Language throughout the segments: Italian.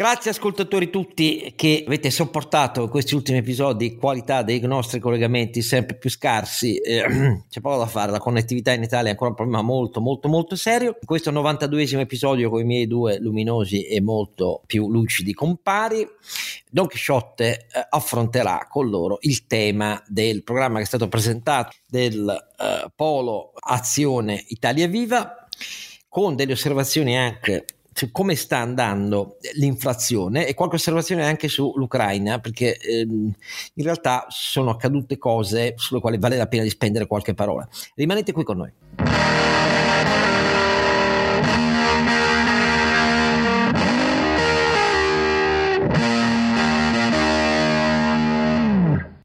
Grazie ascoltatori tutti che avete sopportato questi ultimi episodi, qualità dei nostri collegamenti sempre più scarsi, eh, c'è poco da fare, la connettività in Italia è ancora un problema molto molto molto serio. In questo 92esimo episodio con i miei due luminosi e molto più lucidi compari, Don Quixote eh, affronterà con loro il tema del programma che è stato presentato del eh, Polo Azione Italia Viva con delle osservazioni anche su come sta andando l'inflazione e qualche osservazione anche sull'Ucraina, perché ehm, in realtà sono accadute cose sulle quali vale la pena di spendere qualche parola. Rimanete qui con noi.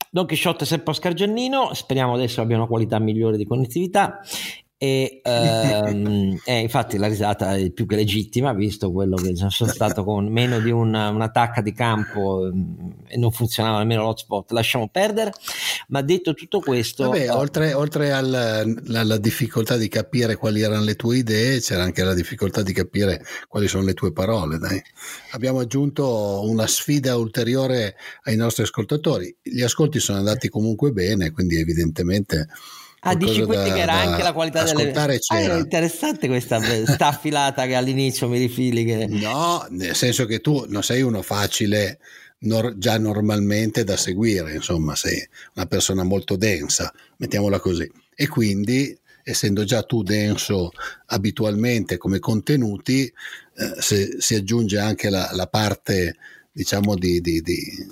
Don Quixote sempre Oscar Giannino, speriamo adesso abbia una qualità migliore di connettività e ehm, eh, infatti la risata è più che legittima, visto quello che sono stato con meno di una, un'attacca di campo mm, e non funzionava nemmeno l'hotspot. Lasciamo perdere. Ma detto tutto questo, Vabbè, oltre, oltre alla, alla, difficoltà di capire quali erano le tue idee, c'era anche la difficoltà di capire quali sono le tue parole. Dai. Abbiamo aggiunto una sfida ulteriore ai nostri ascoltatori. Gli ascolti sono andati comunque bene, quindi evidentemente Ah, dici quindi da, che era anche la qualità delle... Ah, è interessante questa staffilata che all'inizio mi rifili che... No, nel senso che tu non sei uno facile nor- già normalmente da seguire, insomma sei una persona molto densa, mettiamola così. E quindi, essendo già tu denso abitualmente come contenuti, eh, se si aggiunge anche la, la parte, diciamo, di, di, di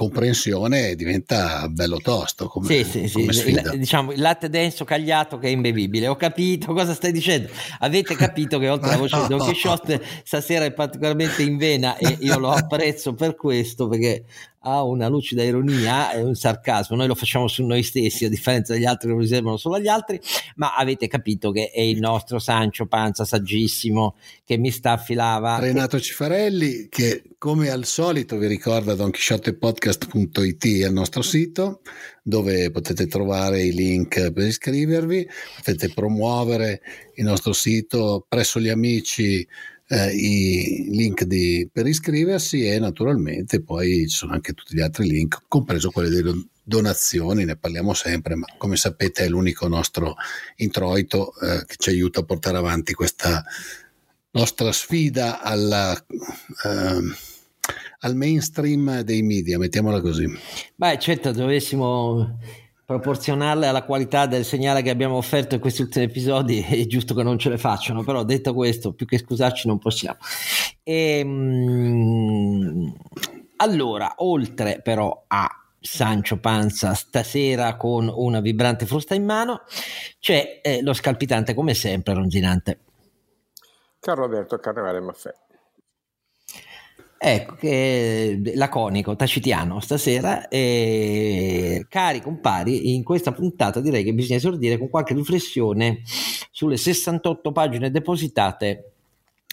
comprensione diventa bello tosto come, sì, sì, come sì. Il, diciamo il latte denso cagliato che è imbevibile. Ho capito cosa stai dicendo. Avete capito che oltre alla voce di Don Quixote stasera è particolarmente in vena e io lo apprezzo per questo perché ha una lucida ironia e un sarcasmo. Noi lo facciamo su noi stessi, a differenza degli altri che lo riservano solo agli altri, ma avete capito che è il nostro Sancio Panza saggissimo che mi sta affilava. Renato Cifarelli, che come al solito vi ricorda donchisciottepodcast.it il nostro sito dove potete trovare i link per iscrivervi, potete promuovere il nostro sito presso gli amici eh, i link di, per iscriversi e naturalmente poi ci sono anche tutti gli altri link, compreso quelli delle donazioni, ne parliamo sempre, ma come sapete è l'unico nostro introito eh, che ci aiuta a portare avanti questa nostra sfida alla... Eh, al mainstream dei media, mettiamola così. Beh, certo, dovessimo proporzionale alla qualità del segnale che abbiamo offerto in questi ultimi episodi è giusto che non ce le facciano però detto questo più che scusarci non possiamo. E, ehm, allora oltre però a Sancio Panza stasera con una vibrante frusta in mano c'è eh, lo scalpitante come sempre Ronzinante Carlo Alberto Carnevale Maffè Ecco, che laconico, tacitiano stasera. E, cari compari, in questa puntata direi che bisogna esordire con qualche riflessione sulle 68 pagine depositate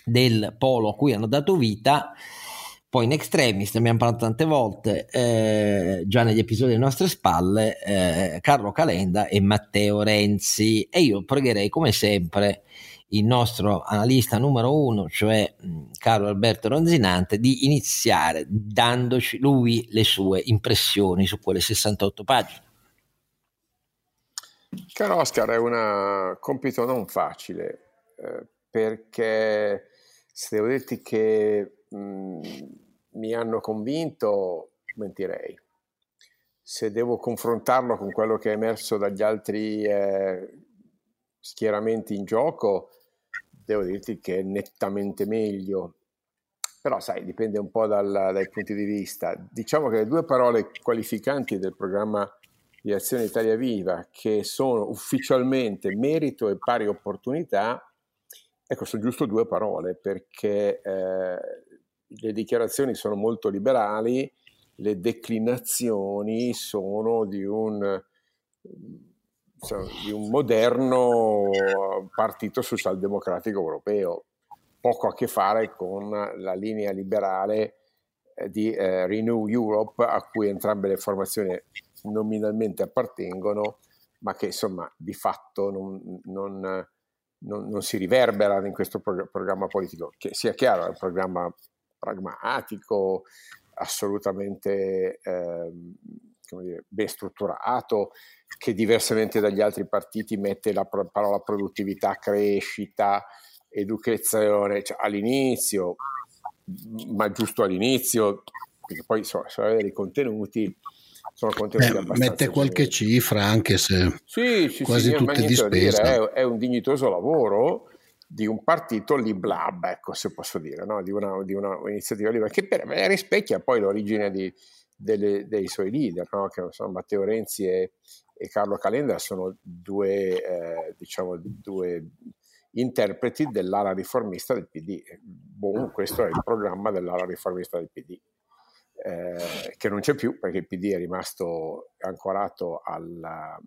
del polo a cui hanno dato vita. Poi in extremis, ne abbiamo parlato tante volte, eh, già negli episodi alle nostre spalle, eh, Carlo Calenda e Matteo Renzi. E io pregherei come sempre il nostro analista numero uno, cioè Carlo Alberto Ronzinante, di iniziare dandoci lui le sue impressioni su quelle 68 pagine. Caro Oscar, è un compito non facile eh, perché se devo dirti che mh, mi hanno convinto, mentirei. Se devo confrontarlo con quello che è emerso dagli altri eh, schieramenti in gioco, devo dirti che è nettamente meglio. Però sai, dipende un po' dal, dai punti di vista. Diciamo che le due parole qualificanti del programma di Azione Italia Viva, che sono ufficialmente merito e pari opportunità, ecco, sono giusto due parole, perché eh, le dichiarazioni sono molto liberali, le declinazioni sono di un di un moderno partito socialdemocratico europeo, poco a che fare con la linea liberale eh, di eh, Renew Europe a cui entrambe le formazioni nominalmente appartengono, ma che insomma di fatto non, non, non, non si riverberano in questo prog- programma politico, che sia chiaro, è un programma pragmatico, assolutamente eh, dire, ben strutturato, che diversamente dagli altri partiti mette la parola produttività, crescita, educazione cioè, all'inizio, ma giusto all'inizio, perché poi so, se vedere i contenuti sono contenuti Beh, mette qualche generi. cifra anche se sì, sì, quasi sì, tutte di spesa dire, è, è, un dignitoso lavoro di un partito liblab ecco se posso dire no? di, una, di una iniziativa libera che per me rispecchia poi l'origine di, delle, dei suoi leader no? che sono Matteo Renzi e, e Carlo Calenda sono due, eh, diciamo, due interpreti dell'ala riformista del PD. Boh, questo è il programma dell'ala riformista del PD, eh, che non c'è più perché il PD è rimasto ancorato alla,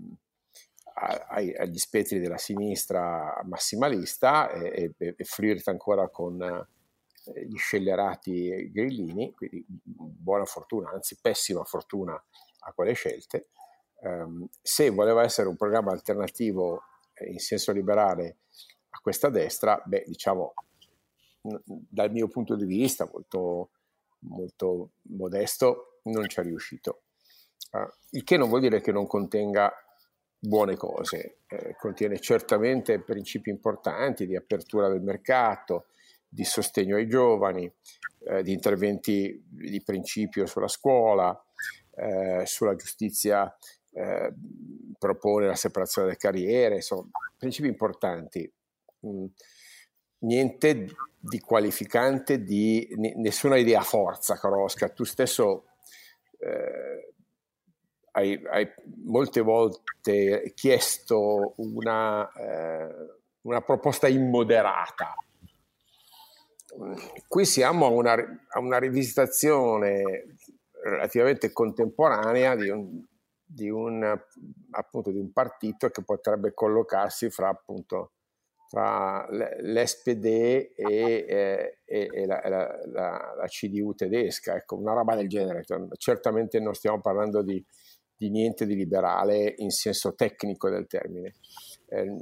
agli spettri della sinistra massimalista e, e, e flirta ancora con gli scellerati grillini, quindi buona fortuna, anzi pessima fortuna a quelle scelte. Um, se voleva essere un programma alternativo in senso liberale a questa destra, beh, diciamo, dal mio punto di vista molto, molto modesto, non ci è riuscito. Uh, il che non vuol dire che non contenga buone cose, eh, contiene certamente principi importanti di apertura del mercato, di sostegno ai giovani, eh, di interventi di principio sulla scuola, eh, sulla giustizia, eh, propone la separazione delle carriere, insomma, principi importanti mh, niente di qualificante, di n- nessuna idea forza, caro Oscar. Tu stesso eh, hai, hai, molte volte chiesto una, eh, una proposta immoderata. Qui siamo a una, a una rivisitazione relativamente contemporanea di un, di un, appunto, di un partito che potrebbe collocarsi fra appunto tra l'SPD e, eh, e, e la, la, la, la, CDU tedesca, ecco, una roba del genere. Certamente non stiamo parlando di, di niente di liberale in senso tecnico del termine. Eh,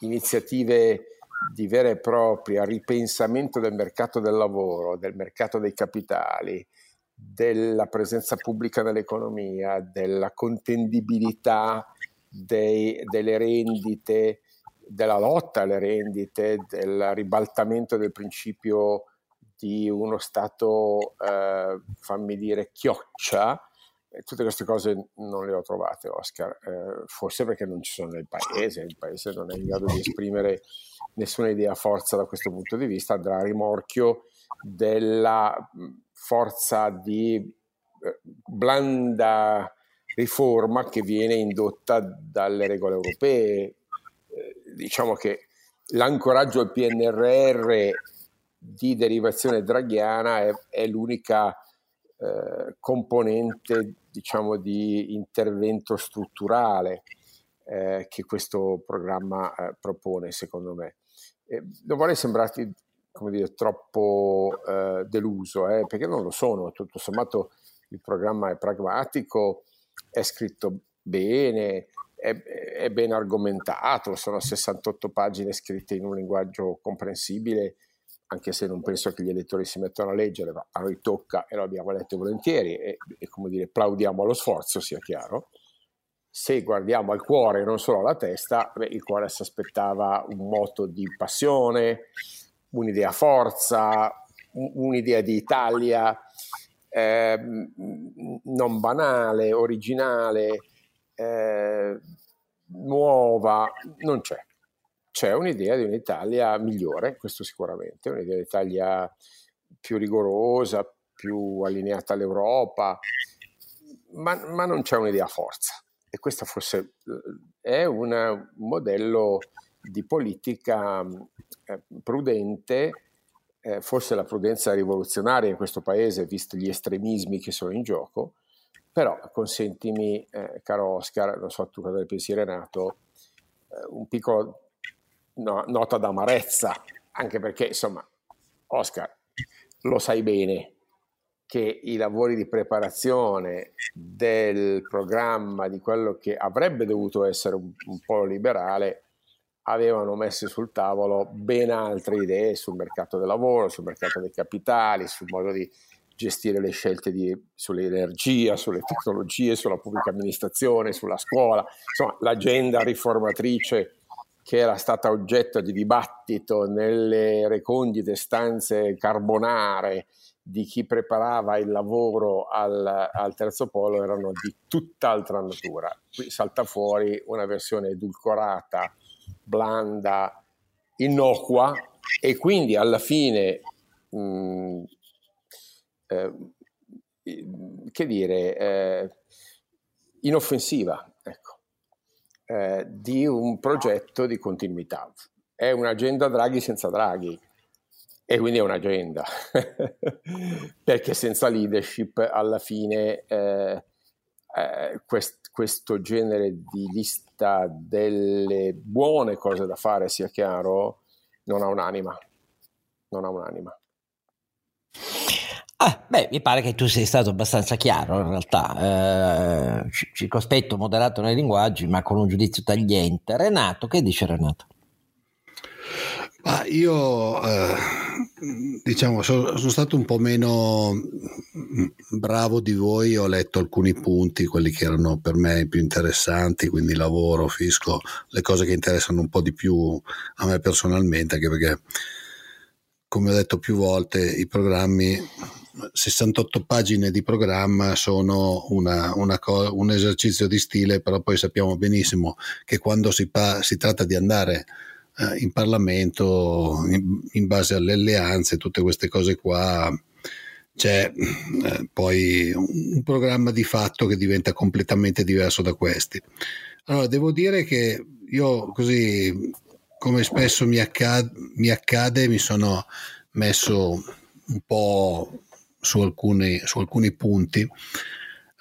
iniziative di vera e propria ripensamento del mercato del lavoro, del mercato dei capitali, della presenza pubblica nell'economia, della contendibilità dei, delle rendite, della lotta alle rendite, del ribaltamento del principio di uno Stato, eh, fammi dire, chioccia, tutte queste cose non le ho trovate, Oscar, eh, forse perché non ci sono nel paese, il paese non è in grado di esprimere nessuna idea forza da questo punto di vista, andrà a rimorchio della forza di eh, blanda riforma che viene indotta dalle regole europee, diciamo che l'ancoraggio al PNRR di derivazione draghiana è, è l'unica eh, componente diciamo, di intervento strutturale eh, che questo programma eh, propone, secondo me. non vorrei sembrarti come dire, troppo eh, deluso, eh, perché non lo sono, tutto sommato il programma è pragmatico, è scritto bene, è, è, ben argomentato, sono 68 pagine scritte in un linguaggio comprensibile, anche se non penso che gli elettori si mettano a leggere, ma a noi tocca e lo abbiamo letto volentieri e, e come dire, plaudiamo allo sforzo, sia chiaro. Se guardiamo al cuore e non solo alla testa, beh, il cuore si aspettava un moto di passione, un'idea forza, un'idea di Italia eh, non banale, originale, eh, nuova, non c'è. C'è un'idea di un'Italia migliore, questo sicuramente, un'idea di un'Italia più rigorosa, più allineata all'Europa, ma, ma non c'è un'idea forza. E questo forse eh, è un modello di politica eh, prudente, eh, forse la prudenza rivoluzionaria in questo paese, visto gli estremismi che sono in gioco, però consentimi, eh, caro Oscar, non so tu cosa ne pensi Renato, un piccolo no, nota d'amarezza, anche perché insomma, Oscar, lo sai bene che i lavori di preparazione del programma di quello che avrebbe dovuto essere un, un polo liberale avevano messo sul tavolo ben altre idee sul mercato del lavoro, sul mercato dei capitali, sul modo di gestire le scelte di, sull'energia, sulle tecnologie, sulla pubblica amministrazione, sulla scuola, insomma l'agenda riformatrice che era stata oggetto di dibattito nelle recondite stanze carbonare di chi preparava il lavoro al, al terzo polo erano di tutt'altra natura. Qui salta fuori una versione edulcorata, blanda, innocua e quindi alla fine, mh, mm, eh, che dire, eh, inoffensiva, eh, di un progetto di continuità. È un'agenda Draghi senza Draghi e quindi è un'agenda, perché senza leadership alla fine eh, eh, quest, questo genere di lista delle buone cose da fare, sia chiaro, non ha un'anima. Non ha un'anima. Ah, beh, mi pare che tu sei stato abbastanza chiaro in realtà, eh, circospetto, moderato nei linguaggi, ma con un giudizio tagliente. Renato, che dice Renato? Ma io eh, diciamo sono, sono, stato un po' meno bravo di voi, ho letto alcuni punti, quelli che erano per me più interessanti, quindi lavoro, fisco, le cose che interessano un po' di più a me personalmente, anche perché come ho detto più volte i programmi 68 pagine di programma sono una, una co- un esercizio di stile, però poi sappiamo benissimo che quando si, pa- si tratta di andare eh, in Parlamento in, in, base alle alleanze, tutte queste cose qua, c'è eh, poi un, programma di fatto che diventa completamente diverso da questi. Allora, devo dire che io così, come spesso mi accade, mi, accade, mi sono messo un po' su alcuni, su alcuni punti.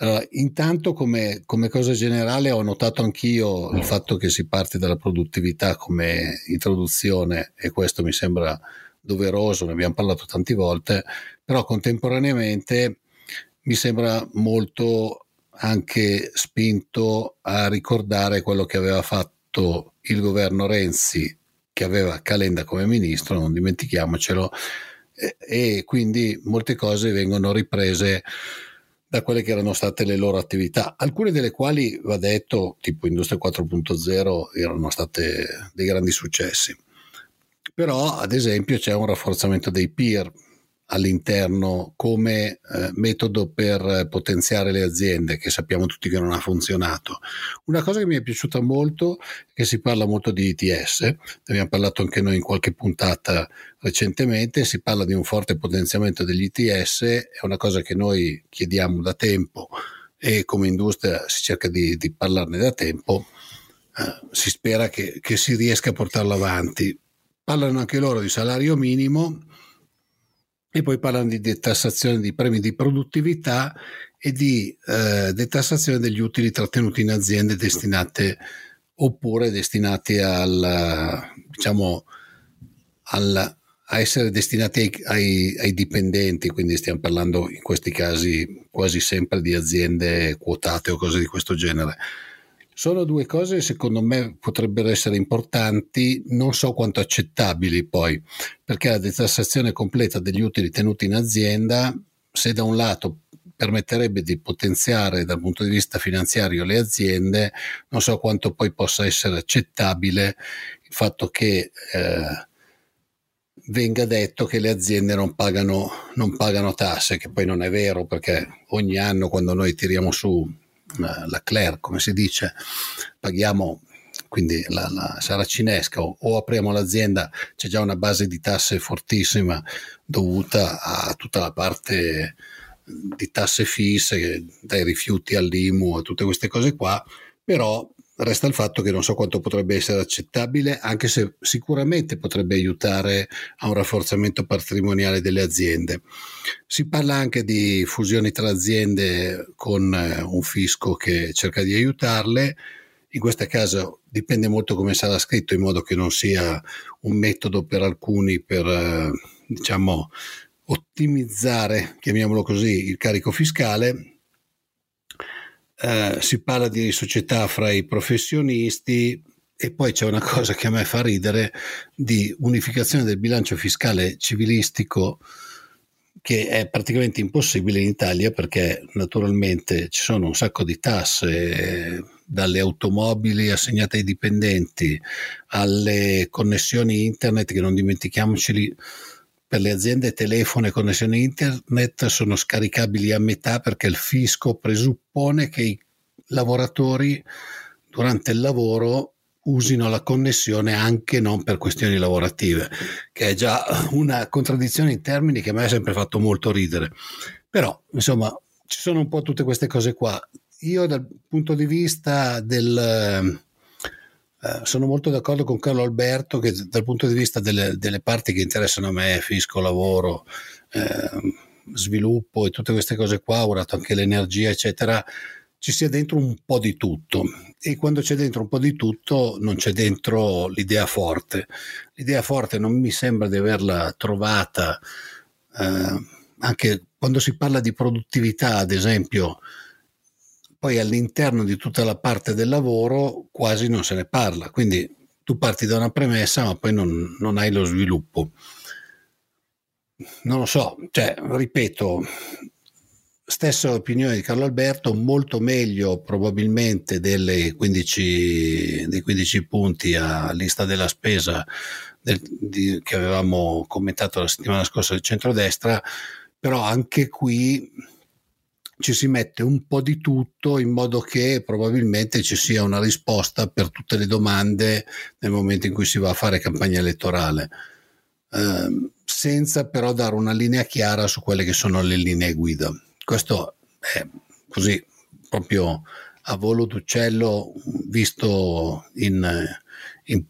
Allora, intanto come, come, cosa generale ho notato anch'io il fatto che si parte dalla produttività come introduzione e questo mi sembra doveroso, ne abbiamo parlato tante volte, però contemporaneamente mi sembra molto anche spinto a ricordare quello che aveva fatto il governo Renzi, che aveva Calenda come ministro, non dimentichiamocelo, e, quindi molte cose vengono riprese da quelle che erano state le loro attività, alcune delle quali, va detto, tipo Industria 4.0, erano state dei grandi successi. Però, ad esempio, c'è un rafforzamento dei peer, all'interno come eh, metodo per potenziare le aziende, che sappiamo tutti che non ha funzionato. Una cosa che mi è piaciuta molto è che si parla molto di ITS, ne abbiamo parlato anche noi in qualche puntata recentemente, si parla di un forte potenziamento degli ITS, è una cosa che noi chiediamo da tempo e come industria si cerca di, di parlarne da tempo, eh, si spera che, che si riesca a portarlo avanti. Parlano anche loro di salario minimo, e poi parlano di detassazione di premi di produttività e di eh, detassazione degli utili trattenuti in aziende destinate oppure destinati al, diciamo, al, a essere destinati ai, ai, ai, dipendenti, quindi stiamo parlando in questi casi quasi sempre di aziende quotate o cose di questo genere. Sono due cose secondo me potrebbero essere importanti, non so quanto accettabili poi, perché la detassazione completa degli utili tenuti in azienda, se da un lato permetterebbe di potenziare dal punto di vista finanziario le aziende, non so quanto poi possa essere accettabile il fatto che eh, venga detto che le aziende non pagano, non pagano tasse, che poi non è vero perché ogni anno quando noi tiriamo su la Claire, come si dice, paghiamo quindi la, la saracinesca o, o, apriamo l'azienda, c'è già una base di tasse fortissima dovuta a tutta la parte di tasse fisse, dai rifiuti all'IMU a tutte queste cose qua, però Resta il fatto che non so quanto potrebbe essere accettabile, anche se sicuramente potrebbe aiutare a un rafforzamento patrimoniale delle aziende. Si parla anche di fusioni tra aziende con eh, un fisco che cerca di aiutarle. In questo caso dipende molto come sarà scritto, in modo che non sia un metodo per alcuni per, eh, diciamo, ottimizzare, chiamiamolo così, il carico fiscale, eh, si parla di società fra i professionisti e poi c'è una cosa che a me fa ridere di unificazione del bilancio fiscale civilistico che è praticamente impossibile in Italia perché naturalmente ci sono un sacco di tasse dalle automobili assegnate ai dipendenti alle connessioni internet che non dimentichiamoceli per le aziende telefono e connessioni internet sono scaricabili a metà perché il fisco presuppone che i lavoratori durante il lavoro usino la connessione anche non per questioni lavorative, che è già una contraddizione in termini che me ha sempre fatto molto ridere. Però, insomma, ci sono un po' tutte queste cose qua. Io dal punto di vista del... Eh, sono molto d'accordo con Carlo Alberto che dal punto di vista delle, delle parti che interessano a me, fisco, lavoro, eh, sviluppo e tutte queste cose qua, ho dato anche l'energia, eccetera, ci sia dentro un po' di tutto e quando c'è dentro un po' di tutto non c'è dentro l'idea forte. L'idea forte non mi sembra di averla trovata eh, anche quando si parla di produttività, ad esempio, poi all'interno di tutta la parte del lavoro quasi non se ne parla, quindi tu parti da una premessa ma poi non, non hai lo sviluppo. Non lo so, cioè, ripeto, Stessa opinione di Carlo Alberto, molto meglio probabilmente 15, dei 15 punti a lista della spesa del, di, che avevamo commentato la settimana scorsa del centrodestra, però anche qui ci si mette un po' di tutto in modo che probabilmente ci sia una risposta per tutte le domande nel momento in cui si va a fare campagna elettorale. Eh, senza però dare una linea chiara su quelle che sono le linee guida. Questo è così proprio a volo d'uccello visto in, in,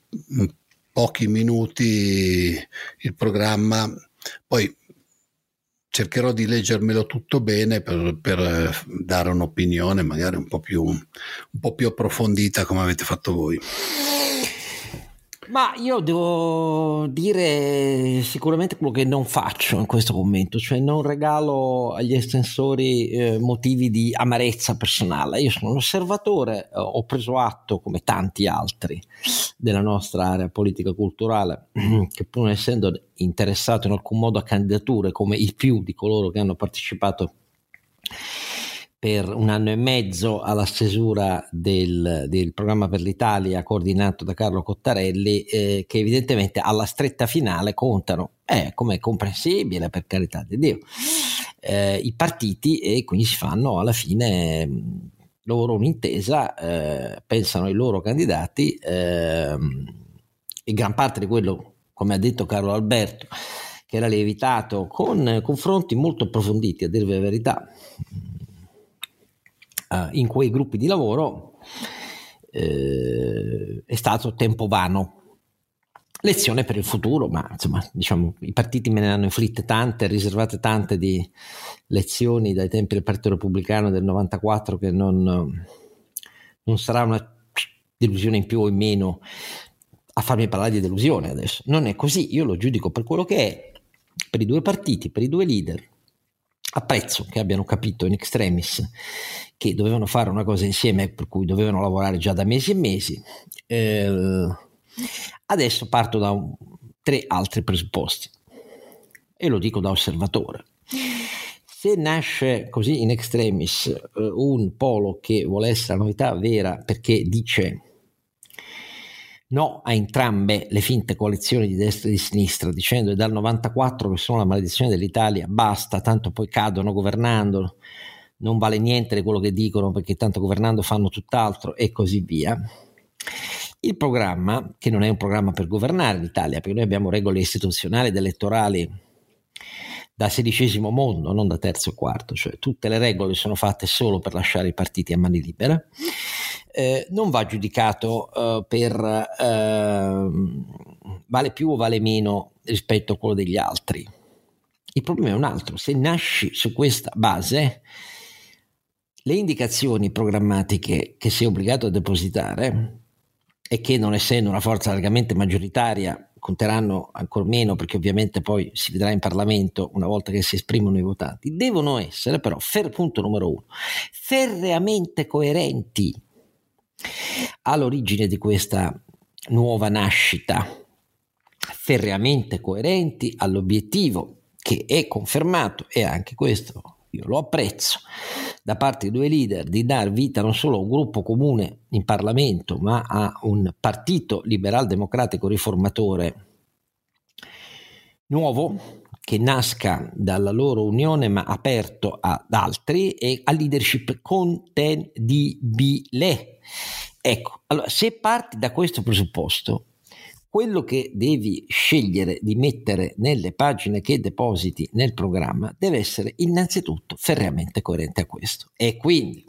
pochi minuti il programma. Poi cercherò di leggermelo tutto bene per, per, dare un'opinione magari un po, più, un po' più approfondita come avete fatto voi. Ma io devo dire sicuramente quello che non faccio in questo commento, cioè non regalo agli estensori eh, motivi di amarezza personale. Io sono un osservatore, eh, ho preso atto, come tanti altri, della nostra area politica culturale, che pur non essendo interessato in alcun modo a candidature, come i più di coloro che hanno partecipato per un anno e mezzo alla stesura del, del programma per l'Italia coordinato da Carlo Cottarelli eh, che evidentemente alla stretta finale contano, eh, come è comprensibile per carità di Dio, eh, i partiti e quindi si fanno alla fine mm, loro un'intesa, eh, pensano ai loro candidati ehm, e gran parte di quello, come ha detto Carlo Alberto, che era lievitato con confronti molto approfonditi, a dirvi la verità, uh, in quei gruppi di lavoro eh, è stato tempo vano. Lezione per il futuro, ma insomma, diciamo, i partiti me ne hanno inflitte tante, riservate tante di lezioni dai tempi del Partito Repubblicano del 94 che non, non sarà una delusione in più o in meno a farmi parlare di delusione adesso. Non è così, io lo giudico per quello che è, per i due partiti, per i due leader. Apprezzo che abbiano capito in extremis che dovevano fare una cosa insieme, per cui dovevano lavorare già da mesi e mesi. Eh, adesso parto da un, tre altri presupposti e lo dico da osservatore. Se nasce così in extremis eh, un polo che vuole essere la novità vera perché dice no a entrambe le finte coalizioni di destra e di sinistra, dicendo che dal 94 che sono la maledizione dell'Italia, basta, tanto poi cadono governando, non vale niente di quello che dicono perché tanto governando fanno tutt'altro e così via. Il programma, che non è un programma per governare l'Italia, perché noi abbiamo regole istituzionali ed elettorali da sedicesimo mondo, non da terzo e quarto, cioè tutte le regole sono fatte solo per lasciare i partiti a mani libere, eh, non va giudicato eh, per eh, vale più o vale meno rispetto a quello degli altri. Il problema è un altro, se nasci su questa base, le indicazioni programmatiche che sei obbligato a depositare e che non essendo una forza largamente maggioritaria conteranno ancora meno perché ovviamente poi si vedrà in Parlamento una volta che si esprimono i votanti, devono essere però, fer, punto numero uno, ferreamente coerenti all'origine di questa nuova nascita ferreamente coerenti all'obiettivo che è confermato e anche questo io lo apprezzo da parte dei due leader di dar vita non solo a un gruppo comune in Parlamento ma a un partito liberal democratico riformatore nuovo che nasca dalla loro unione ma aperto ad altri e a leadership contendibile. Ecco, allora se parti da questo presupposto, quello che devi scegliere di mettere nelle pagine che depositi nel programma deve essere innanzitutto ferreamente coerente a questo. E quindi,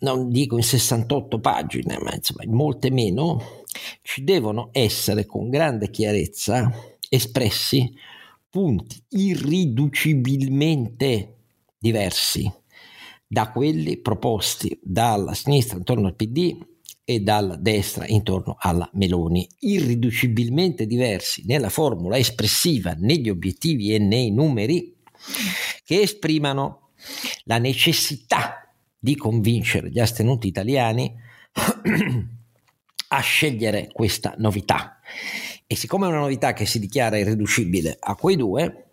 non dico in 68 pagine, ma insomma in molte meno, ci devono essere con grande chiarezza espressi punti irriducibilmente diversi da quelli proposti dalla sinistra intorno al PD e dalla destra intorno alla Meloni, irriducibilmente diversi nella formula espressiva, negli obiettivi e nei numeri che esprimano la necessità di convincere gli astenuti italiani a scegliere questa novità. E siccome è una novità che si dichiara irriducibile a quei due,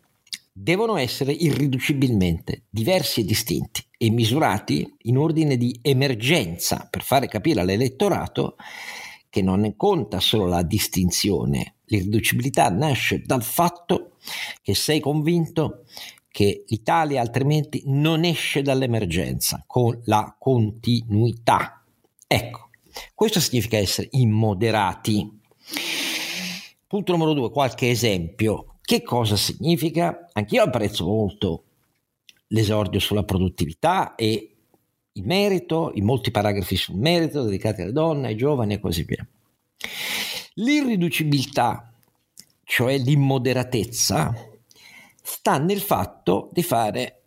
devono essere irriducibilmente diversi e distinti e misurati in ordine di emergenza per fare capire all'elettorato che non conta solo la distinzione. L'irriducibilità nasce dal fatto che sei convinto che l'Italia altrimenti non esce dall'emergenza con la continuità. Ecco, questo significa essere immoderati. Punto numero due, qualche esempio. Che cosa significa? Anch'io apprezzo molto l'esordio sulla produttività e il merito, i molti paragrafi sul merito dedicati alle donne, ai giovani e così via. L'irriducibilità, cioè l'immoderatezza, sta nel fatto di fare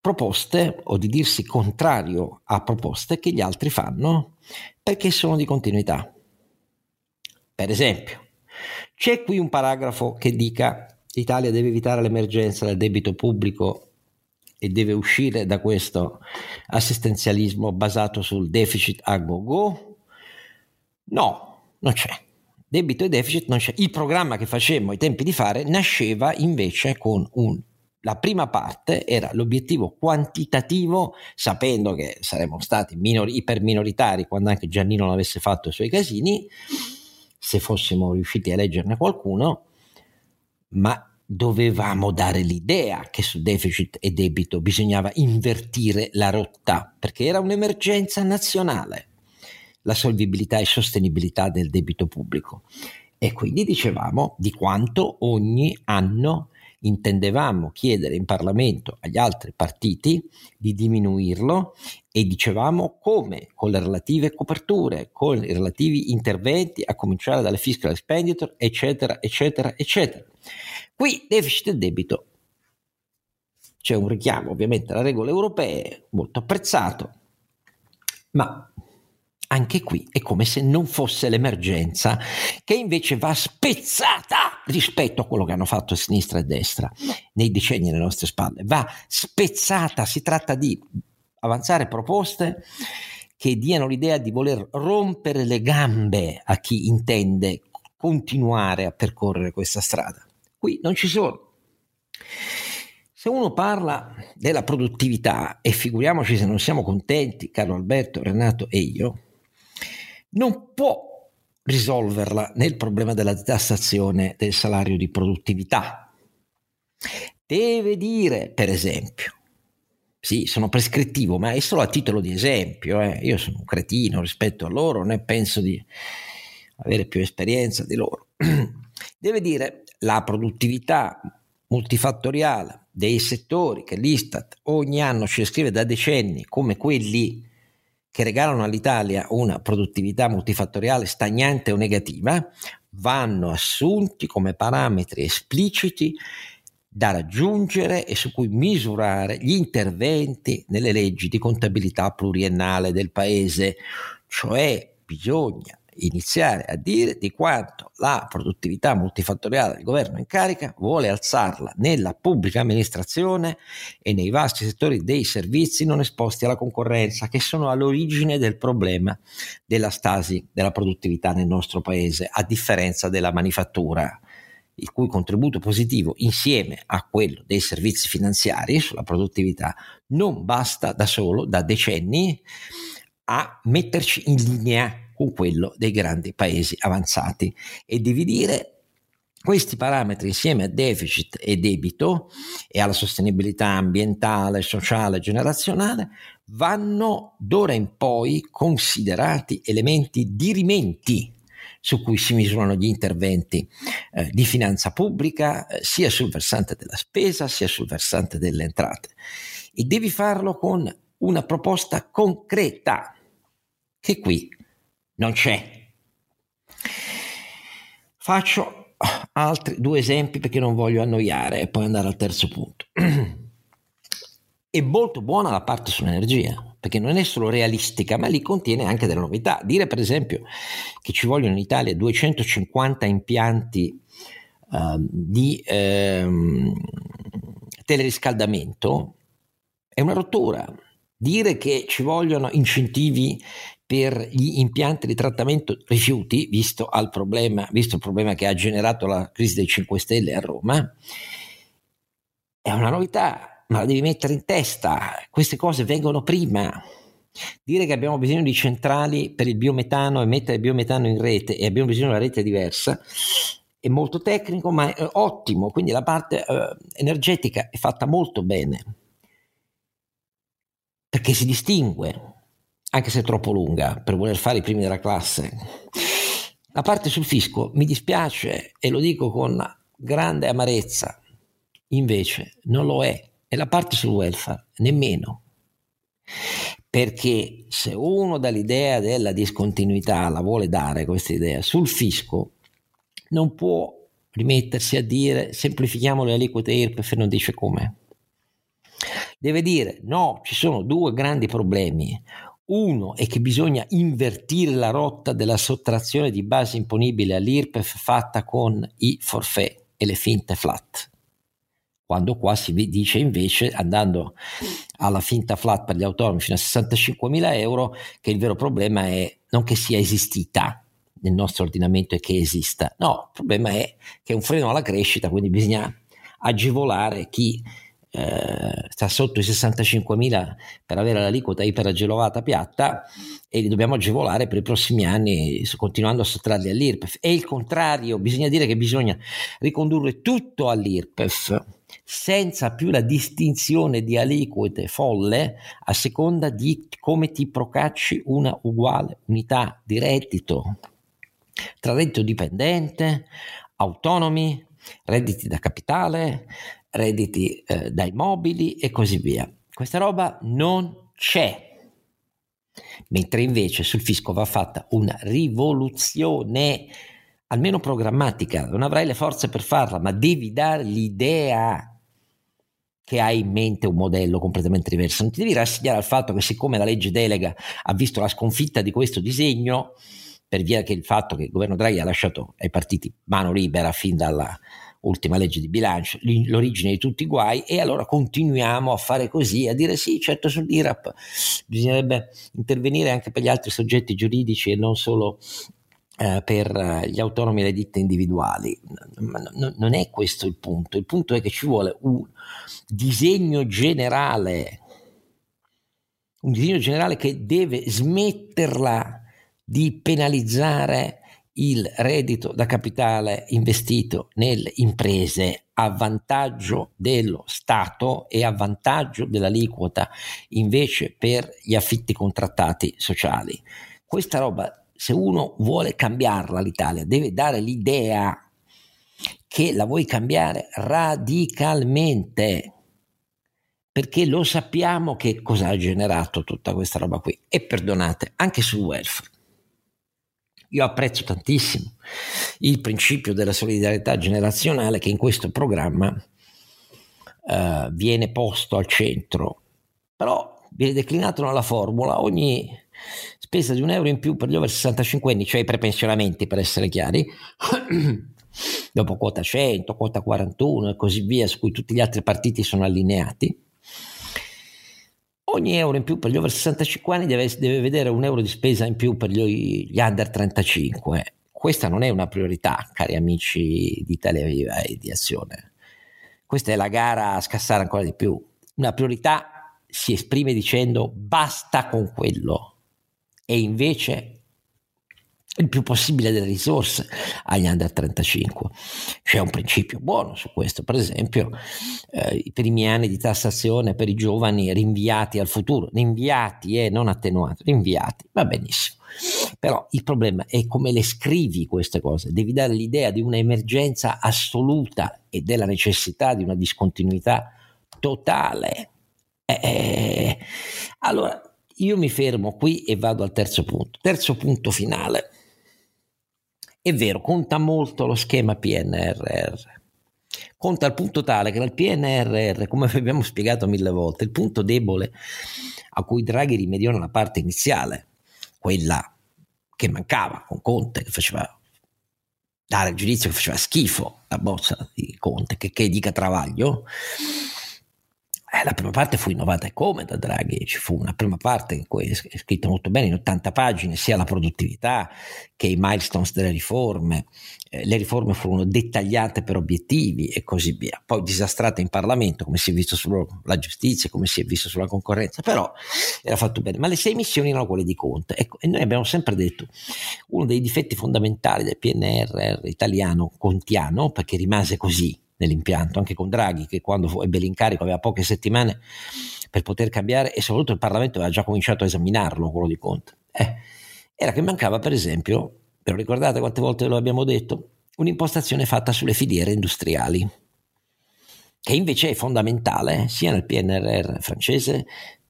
proposte o di dirsi contrario a proposte che gli altri fanno perché sono di continuità. Per esempio, c'è qui un paragrafo che dica l'Italia deve evitare l'emergenza del debito pubblico e deve uscire da questo assistenzialismo basato sul deficit a go-go? No, non c'è. Debito e deficit non c'è. Il programma che facemmo ai tempi di fare nasceva invece con un la prima parte era l'obiettivo quantitativo, sapendo che saremmo stati minori, iperminoritari quando anche Giannino non avesse fatto i suoi casini, se fossimo riusciti a leggerne qualcuno, ma dovevamo dare l'idea che su deficit e debito bisognava invertire la rotta, perché era un'emergenza nazionale, la solvibilità e sostenibilità del debito pubblico. E quindi dicevamo di quanto ogni anno intendevamo chiedere in Parlamento agli altri partiti di diminuirlo e dicevamo come con le relative coperture, con i relativi interventi, a cominciare dalle fiscal expenditure, eccetera, eccetera, eccetera. Qui deficit e debito. C'è un richiamo ovviamente alle regole europee, molto apprezzato, ma anche qui è come se non fosse l'emergenza, che invece va spezzata rispetto a quello che hanno fatto sinistra e destra nei decenni alle nostre spalle. Va spezzata, si tratta di avanzare proposte che diano l'idea di voler rompere le gambe a chi intende continuare a percorrere questa strada. Qui non ci sono. Se uno parla della produttività, e figuriamoci se non siamo contenti, Carlo Alberto, Renato e io, non può risolverla nel problema della tassazione del salario di produttività. Deve dire, per esempio, sì, sono prescrittivo, ma è solo a titolo di esempio. Eh. Io sono un cretino rispetto a loro, né penso di avere più esperienza di loro. Deve dire la produttività multifattoriale dei settori che l'Istat ogni anno ci scrive da decenni come quelli che regalano all'Italia una produttività multifattoriale stagnante o negativa, vanno assunti come parametri espliciti da raggiungere e su cui misurare gli interventi nelle leggi di contabilità pluriennale del Paese, cioè bisogna iniziare a dire di quanto la produttività multifattoriale del governo in carica vuole alzarla nella pubblica amministrazione e nei vasti settori dei servizi non esposti alla concorrenza, che sono all'origine del problema della stasi della produttività nel nostro paese, a differenza della manifattura il cui contributo positivo insieme a quello dei servizi finanziari sulla produttività non basta da solo, da decenni, a metterci in linea con quello dei grandi paesi avanzati. E dividere questi parametri insieme a deficit e debito e alla sostenibilità ambientale, sociale e generazionale vanno d'ora in poi considerati elementi dirimenti su cui si misurano gli interventi eh, di finanza pubblica eh, sia sul versante della spesa sia sul versante delle entrate. E devi farlo con una proposta concreta che qui non c'è. Faccio altri due esempi perché non voglio annoiare e poi andare al terzo punto. È molto buona la parte sull'energia, perché non è solo realistica, ma lì contiene anche delle novità. Dire per esempio che ci vogliono in Italia 250 impianti uh, di uh, teleriscaldamento è una rottura. Dire che ci vogliono incentivi per gli impianti di trattamento rifiuti, visto, problema, visto il problema che ha generato la crisi dei 5 Stelle a Roma, è una novità, ma la devi mettere in testa. Queste cose vengono prima. Dire che abbiamo bisogno di centrali per il biometano e mettere il biometano in rete e abbiamo bisogno di una rete diversa è molto tecnico, ma è ottimo. Quindi la parte eh, energetica è fatta molto bene perché si distingue anche se troppo lunga per voler fare i primi della classe. La parte sul fisco mi dispiace e lo dico con grande amarezza, invece non lo è. E la parte sul welfare nemmeno. Perché se uno dall'idea della discontinuità la vuole dare questa idea sul fisco, non può rimettersi a dire semplifichiamo le aliquote IRPEF e non dice come. Deve dire no, ci sono due grandi problemi. Uno è che bisogna invertire la rotta della sottrazione di base imponibile all'IRPEF fatta con i forfè e le finte flat. Quando qua si dice invece, andando alla finta flat per gli autonomi fino a 65 mila euro, che il vero problema è non che sia esistita nel nostro ordinamento e che esista, no, il problema è che è un freno alla crescita, quindi bisogna agevolare chi eh, sta sotto i 65.000 per avere l'aliquota iperagevolata piatta e li dobbiamo agevolare per i prossimi anni continuando a sottrarli all'IRPEF. E il contrario, bisogna dire che bisogna ricondurre tutto all'IRPEF senza più la distinzione di aliquote folle a seconda di come ti procacci una uguale unità di reddito tra reddito dipendente, autonomi, redditi da capitale, redditi eh, dai mobili e così via. Questa roba non c'è. Mentre invece sul fisco va fatta una rivoluzione, almeno programmatica, non avrai le forze per farla, ma devi dare l'idea che hai in mente un modello completamente diverso. Non ti devi rassegnare al fatto che siccome la legge delega ha visto la sconfitta di questo disegno, per via che il fatto che il governo Draghi ha lasciato ai partiti mano libera fin dalla ultima legge di bilancio, l'origine di tutti i guai e allora continuiamo a fare così, a dire sì, certo sull'IRAP bisognerebbe intervenire anche per gli altri soggetti giuridici e non solo eh, per gli autonomi e le ditte individuali. Ma no, non è questo il punto, il punto è che ci vuole un disegno generale, un disegno generale che deve smetterla di penalizzare il reddito da capitale investito nelle imprese a vantaggio dello Stato e a vantaggio dell'aliquota invece per gli affitti contrattati sociali. Questa roba, se uno vuole cambiarla l'Italia, deve dare l'idea che la vuoi cambiare radicalmente perché lo sappiamo che cosa ha generato tutta questa roba qui e perdonate anche sul welfare io apprezzo tantissimo il principio della solidarietà generazionale che in questo programma uh, viene posto al centro, però viene declinato nella formula ogni spesa di un euro in più per gli over 65 anni, cioè i prepensionamenti per essere chiari, dopo quota 100, quota 41 e così via, su cui tutti gli altri partiti sono allineati, ogni euro in più per gli over 65 anni deve, deve vedere un euro di spesa in più per gli, gli under 35. Questa non è una priorità, cari amici di Italia Viva e di Azione. Questa è la gara a scassare ancora di più. Una priorità si esprime dicendo basta con quello e invece il più possibile delle risorse agli under 35. C'è un principio buono su questo, per esempio eh, i primi anni di tassazione per i giovani rinviati al futuro, rinviati e eh, non attenuati, rinviati, va benissimo. Però il problema è come le scrivi queste cose, devi dare l'idea di un'emergenza assoluta e della necessità di una discontinuità totale. Eh, eh allora, io mi fermo qui e vado al terzo punto. Terzo punto finale. È vero, conta molto lo schema PNRR. Conta al punto tale che nel PNRR, come abbiamo spiegato mille volte, il punto debole a cui Draghi rimediò nella parte iniziale, quella che mancava con Conte, che faceva dare il giudizio che faceva schifo la bozza di Conte, che, che dica Travaglio, eh, la prima parte fu innovata come da Draghi, ci fu una prima parte in cui è scritto molto bene, in 80 pagine, sia la produttività che i milestones delle riforme. Eh, le riforme furono dettagliate per obiettivi e così via. Poi disastrate in Parlamento, come si è visto sulla giustizia, come si è visto sulla concorrenza, però era fatto bene. Ma le sei missioni erano quelle di Conte. Ecco, e noi abbiamo sempre detto, uno dei difetti fondamentali del PNRR italiano, contiano, perché rimase così, nell'impianto, anche con Draghi che quando ebbe l'incarico aveva poche settimane per poter cambiare e soprattutto il Parlamento aveva già cominciato a esaminarlo, quello di Conte. Eh, era che mancava per esempio, ve lo ricordate quante volte lo abbiamo detto, un'impostazione fatta sulle filiere industriali, che invece è fondamentale sia nel PNRR francese,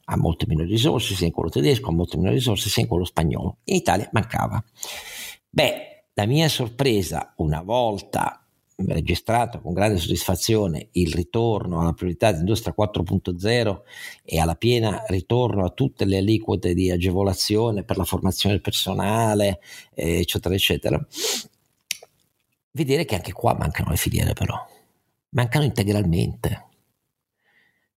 ha molte meno risorse, sia in quello tedesco, ha molte meno risorse, sia in quello spagnolo. In Italia mancava. Beh, la mia sorpresa, una volta registrato con grande soddisfazione il ritorno alla priorità di industria 4.0 e alla piena ritorno a tutte le aliquote di agevolazione per la formazione del personale, eccetera, eccetera. Vedere che anche qua mancano le filiere però, mancano integralmente.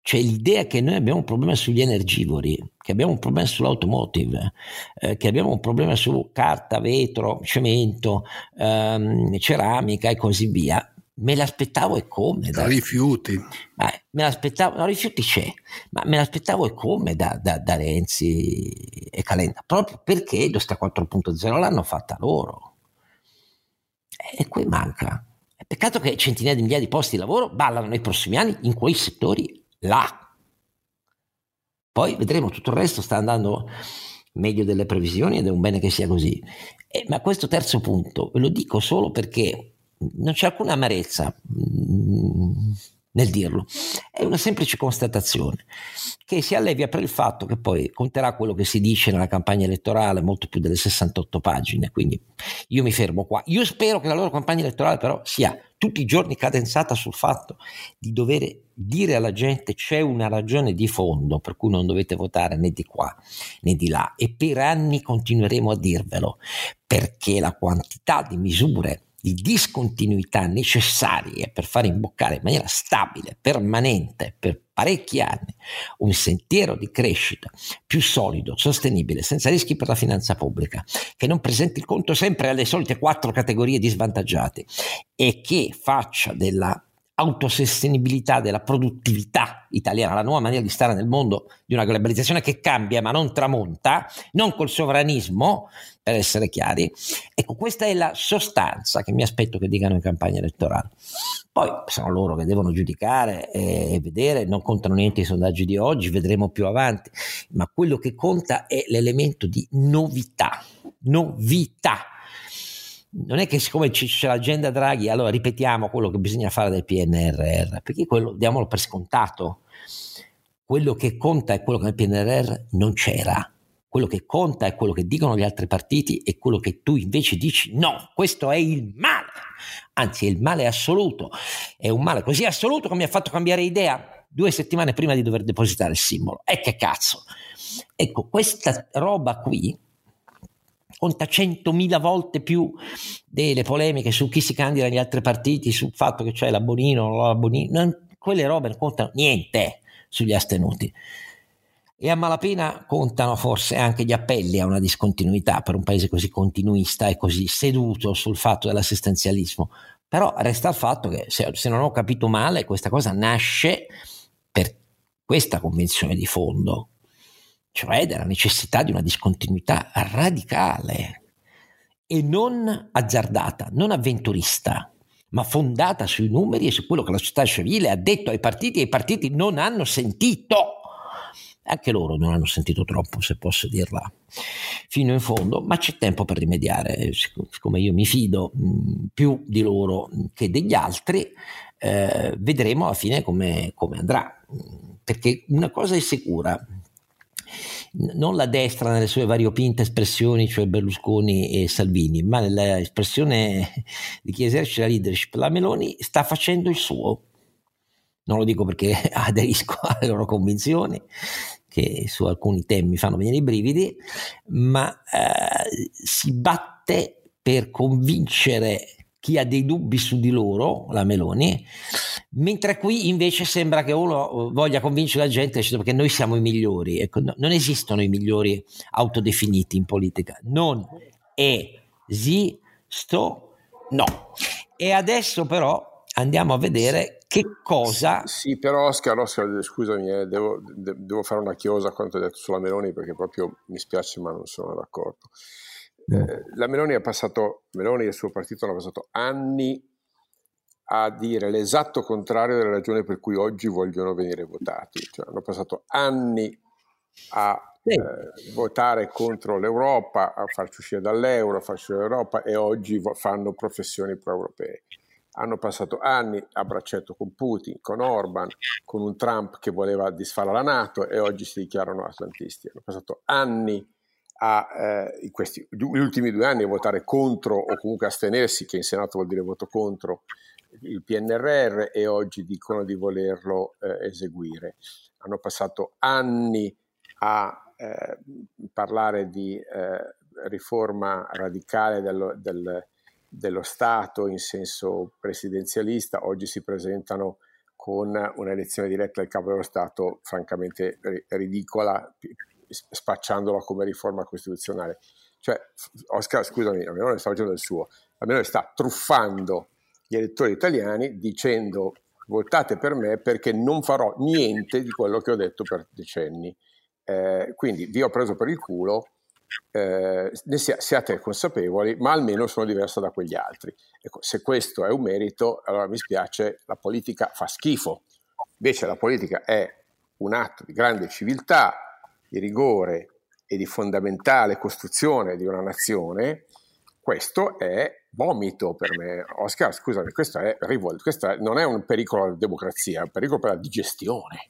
Cioè l'idea che noi abbiamo un problema sugli energivori, che abbiamo un problema sull'automotive, eh, che abbiamo un problema su carta, vetro, cemento, ehm, ceramica e così via, me l'aspettavo e come? Da, rifiuti. Eh, me l'aspettavo, no, rifiuti c'è, ma me l'aspettavo e come da, da, da Renzi e Calenda, proprio perché lo sta 4.0 l'hanno fatta loro. E qui manca. Peccato che centinaia di migliaia di posti di lavoro ballano nei prossimi anni in quei settori là. Poi vedremo, tutto il resto sta andando meglio delle previsioni ed è un bene che sia così. Eh, ma questo terzo punto ve lo dico solo perché non c'è alcuna amarezza mm, nel dirlo, è una semplice constatazione che si allevia per il fatto che poi conterà quello che si dice nella campagna elettorale, molto più delle 68 pagine, quindi io mi fermo qua. Io spero che la loro campagna elettorale però sia tutti i giorni cadenzata sul fatto di dover dire alla gente c'è una ragione di fondo per cui non dovete votare né di qua né di là. E per anni continueremo a dirvelo perché la quantità di misure di discontinuità necessarie per fare imboccare in maniera stabile, permanente, per parecchi anni, un sentiero di crescita più solido, sostenibile, senza rischi per la finanza pubblica, che non presenti il conto sempre alle solite quattro categorie di svantaggiati e che faccia della autosostenibilità della produttività italiana, la nuova maniera di stare nel mondo di una globalizzazione che cambia ma non tramonta, non col sovranismo, per essere chiari. Ecco, questa è la sostanza che mi aspetto che dicano in campagna elettorale. Poi sono loro che devono giudicare e vedere, non contano niente i sondaggi di oggi, vedremo più avanti, ma quello che conta è l'elemento di novità, novità non è che siccome c'è l'agenda Draghi, allora ripetiamo quello che bisogna fare del PNRR, perché quello diamolo per scontato. Quello che conta è quello che nel PNRR non c'era. Quello che conta è quello che dicono gli altri partiti e quello che tu invece dici no, questo è il male. Anzi, è il male assoluto. È un male così assoluto che mi ha fatto cambiare idea due settimane prima di dover depositare il simbolo. E che cazzo. Ecco, questa roba qui conta centomila volte più delle polemiche su chi si candida negli altri partiti, sul fatto che c'è la Bonino o la Bonino, quelle robe non contano niente sugli astenuti. E a malapena contano forse anche gli appelli a una discontinuità per un paese così continuista e così seduto sul fatto dell'assistenzialismo. Però resta il fatto che, se, se non ho capito male, questa cosa nasce per questa convinzione di fondo, cioè della necessità di una discontinuità radicale e non azzardata, non avventurista, ma fondata sui numeri e su quello che la società civile ha detto ai partiti e i partiti non hanno sentito. Anche loro non hanno sentito troppo, se posso dirla fino in fondo, ma c'è tempo per rimediare, siccome io mi fido più di loro che degli altri, eh, vedremo alla fine come, come andrà, perché una cosa è sicura, non la destra nelle sue variopinte espressioni, cioè Berlusconi e Salvini, ma nell'espressione di chi esercita la leadership, la Meloni sta facendo il suo. Non lo dico perché aderisco alle loro convinzioni, che su alcuni temi fanno venire i brividi, ma eh, si batte per convincere chi ha dei dubbi su di loro, la Meloni, mentre qui invece sembra che uno voglia convincere la gente perché noi siamo i migliori. Ecco, no, non esistono i migliori autodefiniti in politica, non esisto, no. E adesso però andiamo a vedere che cosa... Sì, sì però Oscar, Oscar scusami, eh, devo, de- devo, fare una chiosa a quanto hai detto sulla Meloni perché proprio mi spiace ma non sono d'accordo. Eh, la Meloni ha passato, Meloni e il suo partito hanno passato anni a dire l'esatto contrario della ragione per cui oggi vogliono venire votati, cioè hanno passato anni a eh, votare contro l'Europa, a farci uscire dall'euro, a farci uscire dall'Europa e oggi fanno professioni pro-europee. Hanno passato anni a braccetto con Putin, con Orban, con un Trump che voleva disfare la Nato e oggi si dichiarano atlantisti. Hanno passato anni a, eh, in questi gli ultimi due anni a votare contro o comunque astenersi, che in Senato vuol dire voto contro il PNRR e oggi dicono di volerlo eh, eseguire. Hanno passato anni a eh, parlare di eh, riforma radicale del, del dello Stato in senso presidenzialista, oggi si presentano con un'elezione diretta del capo dello Stato francamente ridicola, spacciandola come riforma costituzionale. Cioè, Oscar, scusami, la Meloni sta facendo il suo, Meloni sta truffando gli elettori italiani dicendo votate per me perché non farò niente di quello che ho detto per decenni. Eh, quindi vi ho preso per il culo, eh, ne sia, siate consapevoli, ma almeno sono diversa da quegli altri. Ecco, se questo è un merito, allora mi spiace, la politica fa schifo. Invece la politica è un atto di grande civiltà, di rigore e di fondamentale costruzione di una nazione. Questo è vomito per me. Oscar, scusami, questo, è, questo non è un pericolo alla democrazia, è un pericolo per la digestione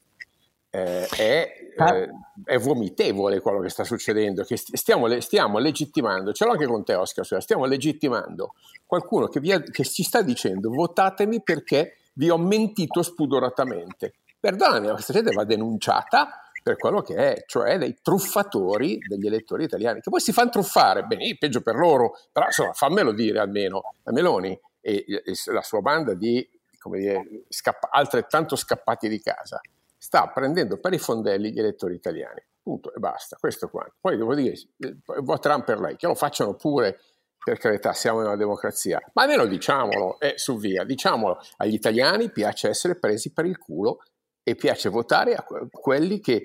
eh, è, ah. eh, è, vomitevole quello che sta succedendo, che stiamo, stiamo, legittimando, ce l'ho anche con te Oscar, stiamo legittimando qualcuno che, vi, che ci sta dicendo votatemi perché vi ho mentito spudoratamente. Perdonami, ma questa gente va denunciata per quello che è, cioè dei truffatori degli elettori italiani, che poi si fanno truffare, bene, peggio per loro, però insomma fammelo dire almeno a Meloni e, e la sua banda di, dire, scappa, altrettanto scappati di casa sta prendendo per i fondelli gli elettori italiani. Punto e basta, questo qua. Poi devo dire, eh, voteranno per lei, che lo facciano pure, per carità, siamo in una democrazia, ma almeno diciamolo e su via, diciamolo, agli italiani piace essere presi per il culo e piace votare a quelli che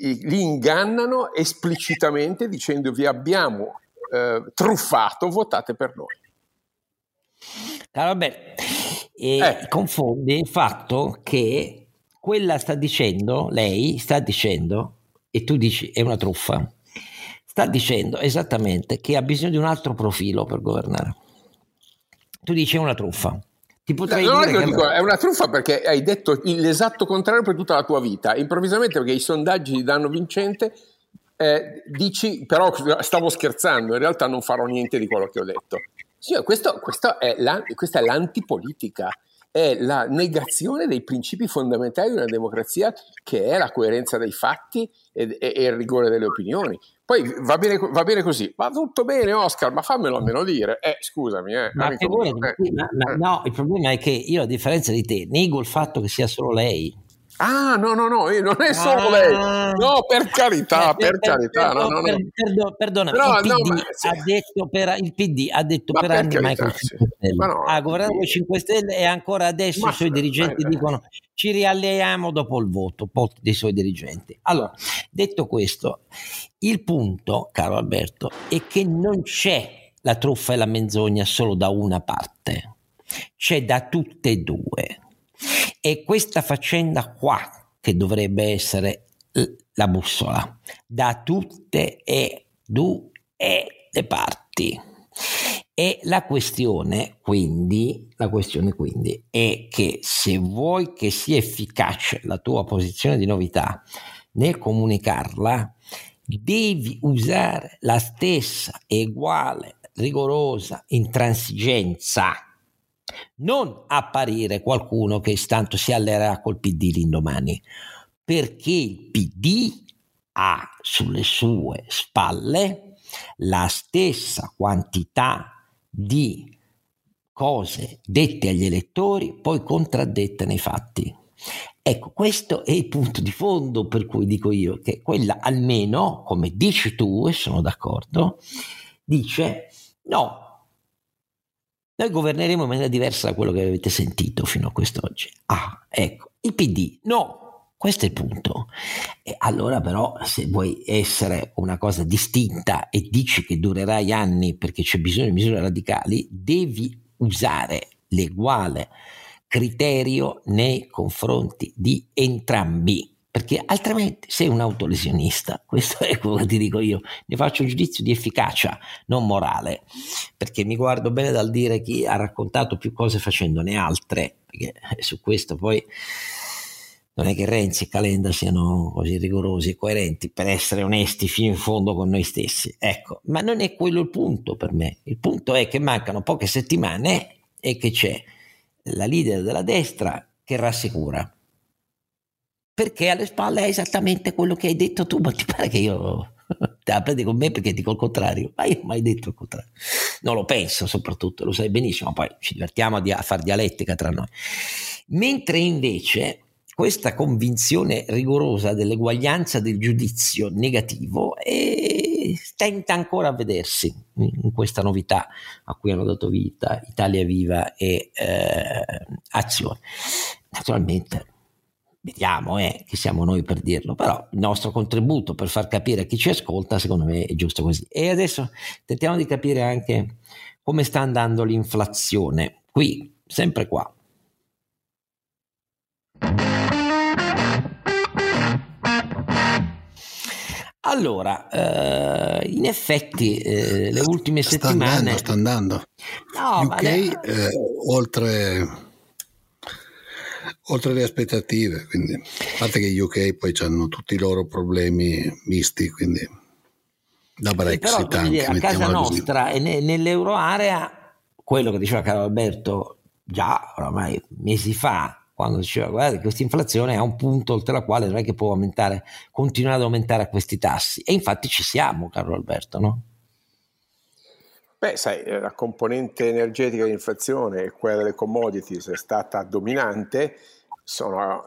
li ingannano esplicitamente dicendo vi abbiamo eh, truffato, votate per noi. Allora, vabbè, e eh. confonde il fatto che quella sta dicendo, lei sta dicendo, e tu dici è una truffa, sta dicendo esattamente che ha bisogno di un altro profilo per governare. Tu dici è una truffa. Ti potrei no, dire che dico, è una truffa perché hai detto l'esatto contrario per tutta la tua vita. Improvvisamente, perché i sondaggi ti danno vincente, eh, dici però stavo scherzando, in realtà non farò niente di quello che ho detto. Sì, questo, questo è la, questa è l'antipolitica è la negazione dei principi fondamentali di una democrazia che è la coerenza dei fatti e, e, e il rigore delle opinioni. Poi va bene, va bene, così, va tutto bene Oscar, ma fammelo almeno dire. Eh, scusami. Eh, ma, figurati, eh. ma, ma, no, il problema è che io a differenza di te nego il fatto che sia solo lei. Ah, no, no, no, non è solo ah, lei. No, per carità, per, per, carità. Per, no, no, no. Perdo, perdonami, Però, il, PD no, sì. ha detto per, il PD ha detto per anni Michael sì. 5 Stelle. No, ha governato con 5 Stelle e ancora adesso i suoi dirigenti dicono ci rialleiamo dopo il voto dei suoi dirigenti. Allora, detto questo, il punto, caro Alberto, è che non c'è la truffa e la menzogna solo da una parte, c'è da tutte e due. E questa faccenda qua che dovrebbe essere la bussola da tutte e due le parti. E la questione, quindi, la questione quindi è che se vuoi che sia efficace la tua posizione di novità nel comunicarla, devi usare la stessa uguale, rigorosa intransigenza non apparire qualcuno che tanto si allerà col PD l'indomani, perché il PD ha sulle sue spalle la stessa quantità di cose dette agli elettori, poi contraddette nei fatti. Ecco, questo è il punto di fondo per cui dico io che quella almeno, come dici tu, e sono d'accordo, dice no, noi governeremo in maniera diversa da quello che avete sentito fino a quest'oggi. Ah, ecco, il PD, no, questo è il punto. E allora però se vuoi essere una cosa distinta e dici che durerai anni perché c'è bisogno di misure radicali, devi usare l'eguale criterio nei confronti di entrambi perché altrimenti sei un autolesionista, questo è quello che ti dico io, ne faccio un giudizio di efficacia, non morale, perché mi guardo bene dal dire chi ha raccontato più cose facendone altre, perché su questo poi non è che Renzi e Calenda siano così rigorosi e coerenti per essere onesti fino in fondo con noi stessi, ecco, ma non è quello il punto per me, il punto è che mancano poche settimane e che c'è la leader della destra che rassicura perché alle spalle è esattamente quello che hai detto tu, ma ti pare che io te la prendi con me perché dico il contrario? Ma io ho mai detto il contrario. Non lo penso soprattutto, lo sai benissimo, poi ci divertiamo a, di- a fare dialettica tra noi. Mentre invece questa convinzione rigorosa dell'eguaglianza del giudizio negativo eh, tenta ancora a vedersi in questa novità a cui hanno dato vita Italia Viva e eh, Azione. Naturalmente vediamo eh, che siamo noi per dirlo, però il nostro contributo per far capire a chi ci ascolta secondo me è giusto così. E adesso tentiamo di capire anche come sta andando l'inflazione, qui, sempre qua. Allora, eh, in effetti eh, le ultime sta settimane... Andando, sta andando. No, UK, le... eh, oltre oltre le aspettative. Quindi, a parte che gli UK poi hanno tutti i loro problemi misti, quindi da Brexit però, anche. Dire, a casa nostra così. e nell'euroarea, quello che diceva Carlo Alberto già oramai mesi fa, quando diceva guardate questa inflazione è a un punto oltre la quale non è che può aumentare, continuare ad aumentare a questi tassi. E infatti ci siamo, Carlo Alberto, no? Beh, sai, eh, la componente energetica dell'inflazione e quella delle commodities è stata dominante, sono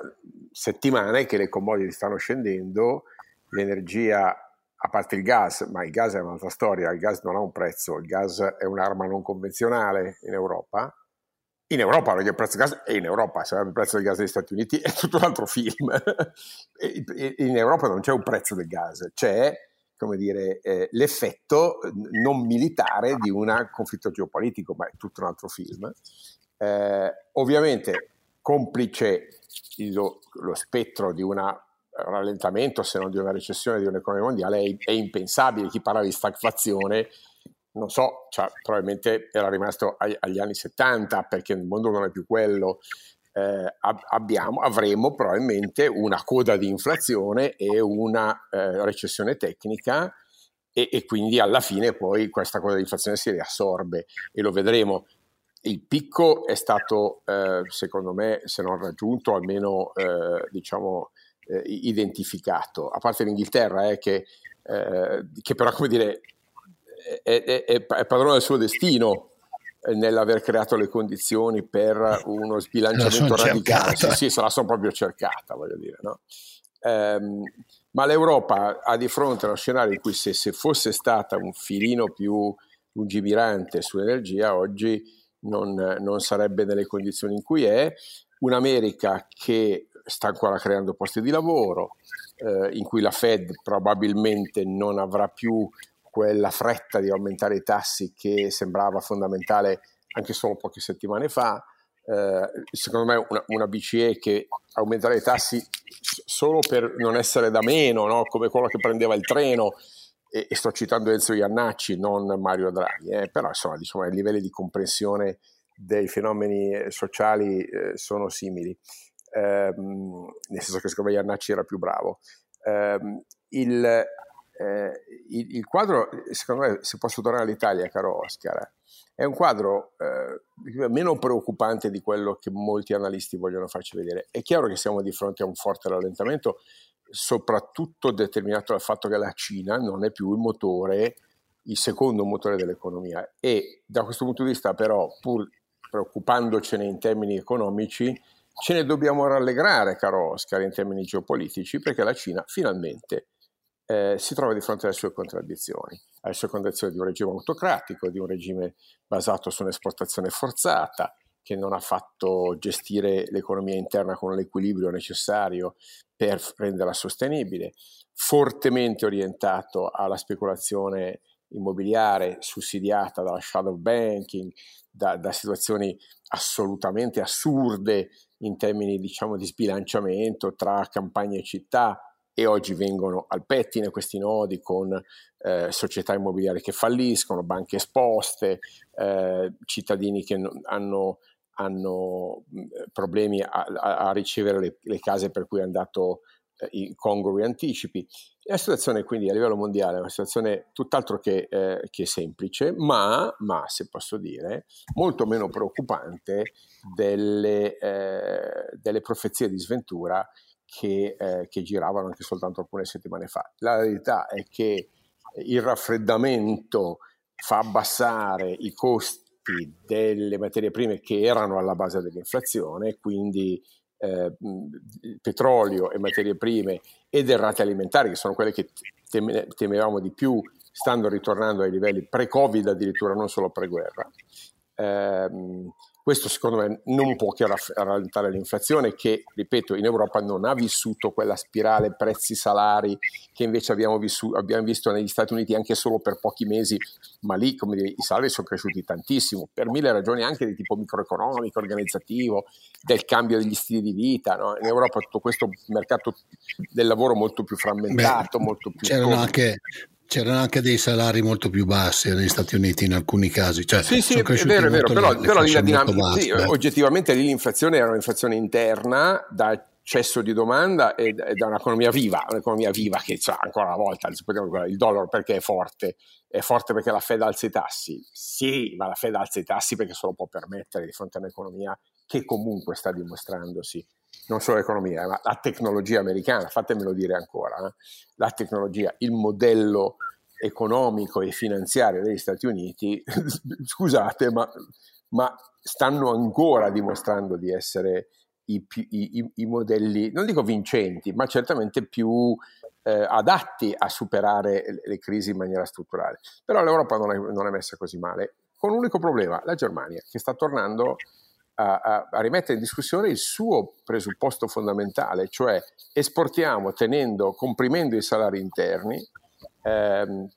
settimane che le commodity stanno scendendo, l'energia, a parte il gas, ma il gas è un'altra storia, il gas non ha un prezzo, il gas è un'arma non convenzionale in Europa, in Europa perché il prezzo del gas è in Europa, se il prezzo del gas degli Stati Uniti è tutto un altro film, in Europa non c'è un prezzo del gas, c'è come dire, eh, l'effetto non militare di un conflitto geopolitico, ma è tutto un altro film. Eh, ovviamente, complice il, lo spettro di un rallentamento, se non di una recessione di un'economia mondiale, è, è impensabile. Chi parla di stagflazione, non so, cioè, probabilmente era rimasto agli, agli anni 70 perché il mondo non è più quello eh, abbiamo, avremo probabilmente una coda di inflazione e una eh, recessione tecnica e, e, quindi alla fine poi questa coda di inflazione si riassorbe e lo vedremo. il picco è stato, eh, secondo me, se non raggiunto, almeno eh, diciamo, eh, identificato, a parte l'Inghilterra, eh, che, che, però, come dire, è, è, è, padrone del suo destino nell'aver creato le condizioni per uno sbilanciamento radicale. Sì, sì, se la sono proprio cercata, voglio dire, no? ehm, ma l'Europa ha di fronte uno scenario in cui se, se fosse stata un filino più lungimirante sull'energia, oggi non, non sarebbe nelle condizioni in cui è, un'America che sta ancora creando posti di lavoro, eh, in cui la Fed probabilmente non avrà più quella fretta di aumentare i tassi che sembrava fondamentale anche solo poche settimane fa. Eh, secondo me una, una, BCE che aumenterà i tassi solo per non essere da meno, no? come quello che prendeva il treno, e, e sto citando Enzo Iannacci, non Mario Draghi, eh, però insomma diciamo, i livelli di comprensione dei fenomeni eh, sociali eh, sono simili, ehm, nel senso che secondo me Iannacci era più bravo. Ehm, il, eh, il, il, quadro, secondo me, se posso tornare all'Italia, caro Oscar, è un quadro eh, meno preoccupante di quello che molti analisti vogliono farci vedere. È chiaro che siamo di fronte a un forte rallentamento soprattutto determinato dal fatto che la Cina non è più il motore, il secondo motore dell'economia e da questo punto di vista però pur preoccupandocene in termini economici ce ne dobbiamo rallegrare caro Oscar in termini geopolitici perché la Cina finalmente eh, si trova di fronte alle sue contraddizioni, alle sue contraddizioni di un regime autocratico, di un regime basato su un'esportazione forzata, che non ha fatto gestire l'economia interna con l'equilibrio necessario per renderla sostenibile, fortemente orientato alla speculazione immobiliare sussidiata dalla shadow banking, da, da situazioni assolutamente assurde in termini diciamo, di sbilanciamento tra campagne e città e oggi vengono al pettine questi nodi con eh, società immobiliari che falliscono, banche esposte, eh, cittadini che hanno hanno problemi a, a, ricevere le, le, case per cui hanno dato eh, i congrui anticipi. La situazione quindi a livello mondiale è una situazione tutt'altro che, eh, che semplice, ma, ma, se posso dire, molto meno preoccupante delle, eh, delle profezie di sventura che, eh, che giravano anche soltanto alcune settimane fa. La verità è che il raffreddamento fa abbassare i costi delle materie prime che erano alla base dell'inflazione, quindi eh, petrolio e materie prime e derrate alimentari, che sono quelle che temevamo di più, stanno ritornando ai livelli pre-Covid addirittura, non solo pre-guerra. Eh, questo secondo me non può che rallentare l'inflazione che, ripeto, in Europa non ha vissuto quella spirale prezzi-salari che invece abbiamo, vissuto, abbiamo, visto negli Stati Uniti anche solo per pochi mesi, ma lì come dire, i salari sono cresciuti tantissimo, per mille ragioni anche di tipo microeconomico, organizzativo, del cambio degli stili di vita. No? In Europa tutto questo mercato del lavoro molto più frammentato, Beh, molto più... C'erano anche C'erano anche dei salari molto più bassi negli Stati Uniti in alcuni casi. Cioè, sì, sì, è vero, è vero, però, però lì la dinamica, sì, oggettivamente lì l'inflazione era un'inflazione interna da eccesso di domanda e, da un'economia viva, un'economia viva che cioè, ancora una volta il dollaro perché è forte? È forte perché la Fed alza i tassi? Sì, ma la Fed alza i tassi perché se lo può permettere di fronte a un'economia che comunque sta dimostrandosi non solo l'economia, ma la tecnologia americana, fatemelo dire ancora, eh? la tecnologia, il modello economico e finanziario degli Stati Uniti, scusate, ma, ma, stanno ancora dimostrando di essere i, i, i, modelli, non dico vincenti, ma certamente più eh, adatti a superare le, crisi in maniera strutturale. Però l'Europa non è, non è messa così male, con un unico problema, la Germania, che sta tornando a, a, a, rimettere in discussione il suo presupposto fondamentale, cioè esportiamo tenendo, comprimendo i salari interni ehm,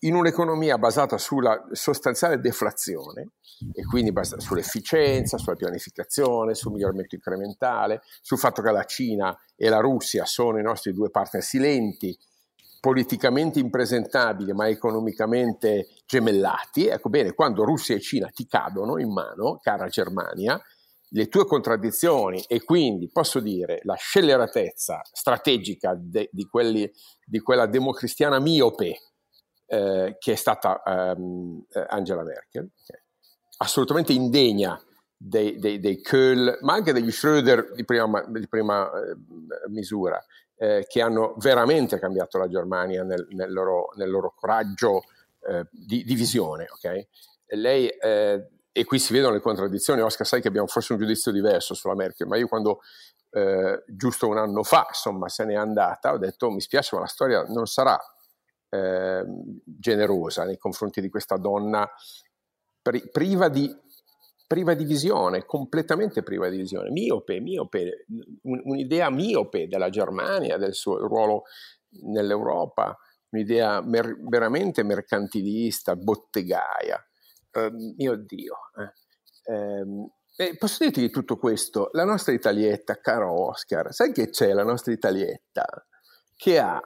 in un'economia basata sulla sostanziale deflazione e quindi basata sull'efficienza, sulla pianificazione, sul miglioramento incrementale, sul fatto che la Cina e la Russia sono i nostri due partner silenti politicamente impresentabili ma economicamente gemellati, ecco bene, quando Russia e Cina ti cadono in mano, cara Germania, le tue contraddizioni e quindi posso dire la scelleratezza strategica de, di, quelli, di, quella democristiana miope eh, che è stata ehm, Angela Merkel, okay. assolutamente indegna dei, dei, dei Kohl, ma anche degli Schröder di prima, di prima eh, misura, eh, che hanno veramente cambiato la Germania nel, nel, loro, nel loro, coraggio eh, di, di, visione. Okay? lei, eh, e qui si vedono le contraddizioni, Oscar sai che abbiamo forse un giudizio diverso sulla Merkel, ma io quando eh, giusto un anno fa insomma, se n'è andata ho detto mi spiace ma la storia non sarà eh, generosa nei confronti di questa donna pri- priva di priva di visione, completamente priva di visione, miope, miope, un'idea miope della Germania, del suo ruolo nell'Europa, un'idea mer- veramente mercantilista, bottegaia. Uh, mio Dio. Eh. Eh, posso dirti di tutto questo? La nostra Italietta, caro Oscar, sai che c'è la nostra Italietta che ha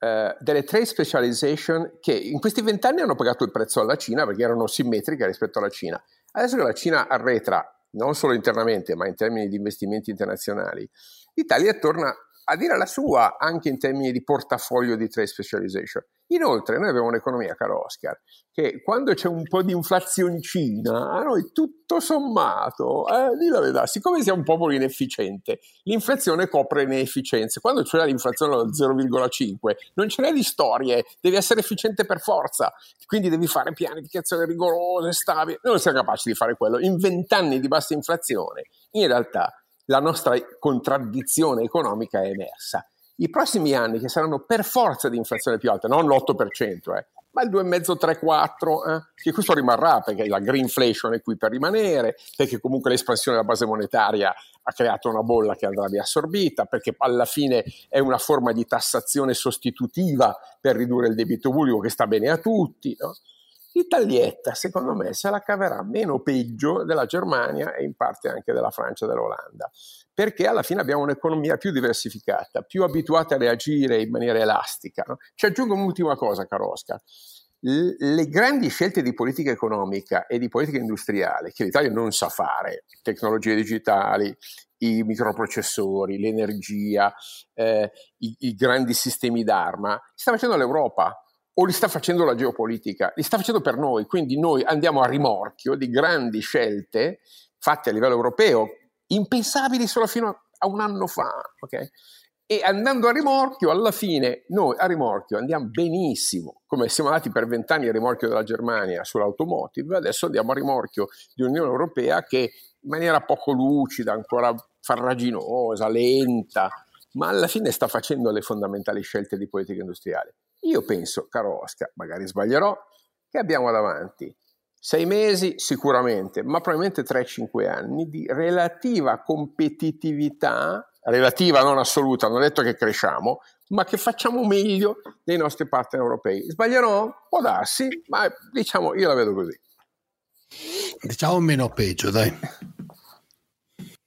eh, delle trade specialization che in questi vent'anni hanno pagato il prezzo alla Cina perché erano simmetriche rispetto alla Cina. Adesso che la Cina arretra non solo internamente, ma in termini di investimenti internazionali, l'Italia torna a dire la sua anche in termini di portafoglio di trade specialization. Inoltre noi abbiamo un'economia, caro Oscar, che quando c'è un po' di inflazioncina, a noi tutto sommato, eh, di la verità, siccome siamo un popolo inefficiente, l'inflazione copre inefficienze. Quando c'è l'inflazione allo 0,5, non ce n'è di storie, devi essere efficiente per forza, quindi devi fare pianificazione rigorosa, stabile. Noi non siamo capaci di fare quello. In vent'anni di bassa inflazione, in realtà la nostra contraddizione economica è emersa. I prossimi anni, che saranno per forza di inflazione più alta, non l'8%, eh, ma il 2,5-3-4, eh, che questo rimarrà perché la greenflation è qui per rimanere, perché comunque l'espansione della base monetaria ha creato una bolla che andrà riassorbita, perché alla fine è una forma di tassazione sostitutiva per ridurre il debito pubblico che sta bene a tutti. No? L'Italietta, secondo me, se la caverà meno peggio della Germania e in parte anche della Francia e dell'Olanda, perché alla fine abbiamo un'economia più diversificata, più abituata a reagire in maniera elastica. No? Ci aggiungo un'ultima cosa, caro Oscar. le grandi scelte di politica economica e di politica industriale che l'Italia non sa fare, tecnologie digitali, i microprocessori, l'energia, eh, i, i grandi sistemi d'arma, sta facendo l'Europa o li sta facendo la geopolitica, li sta facendo per noi, quindi noi andiamo a rimorchio di grandi scelte fatte a livello europeo, impensabili solo fino a un anno fa, ok? E andando a rimorchio, alla fine noi a rimorchio andiamo benissimo, come siamo andati per vent'anni a rimorchio della Germania sull'automotive, adesso andiamo a rimorchio di un'Unione Europea che in maniera poco lucida, ancora farraginosa, lenta, ma alla fine sta facendo le fondamentali scelte di politica industriale. Io penso, caro Oscar, magari sbaglierò, che abbiamo davanti sei mesi sicuramente, ma probabilmente 3-5 anni di relativa competitività, relativa non assoluta, non ho detto che cresciamo, ma che facciamo meglio dei nostri partner europei. Sbaglierò? Può darsi, ma diciamo io la vedo così. Diciamo meno peggio, dai.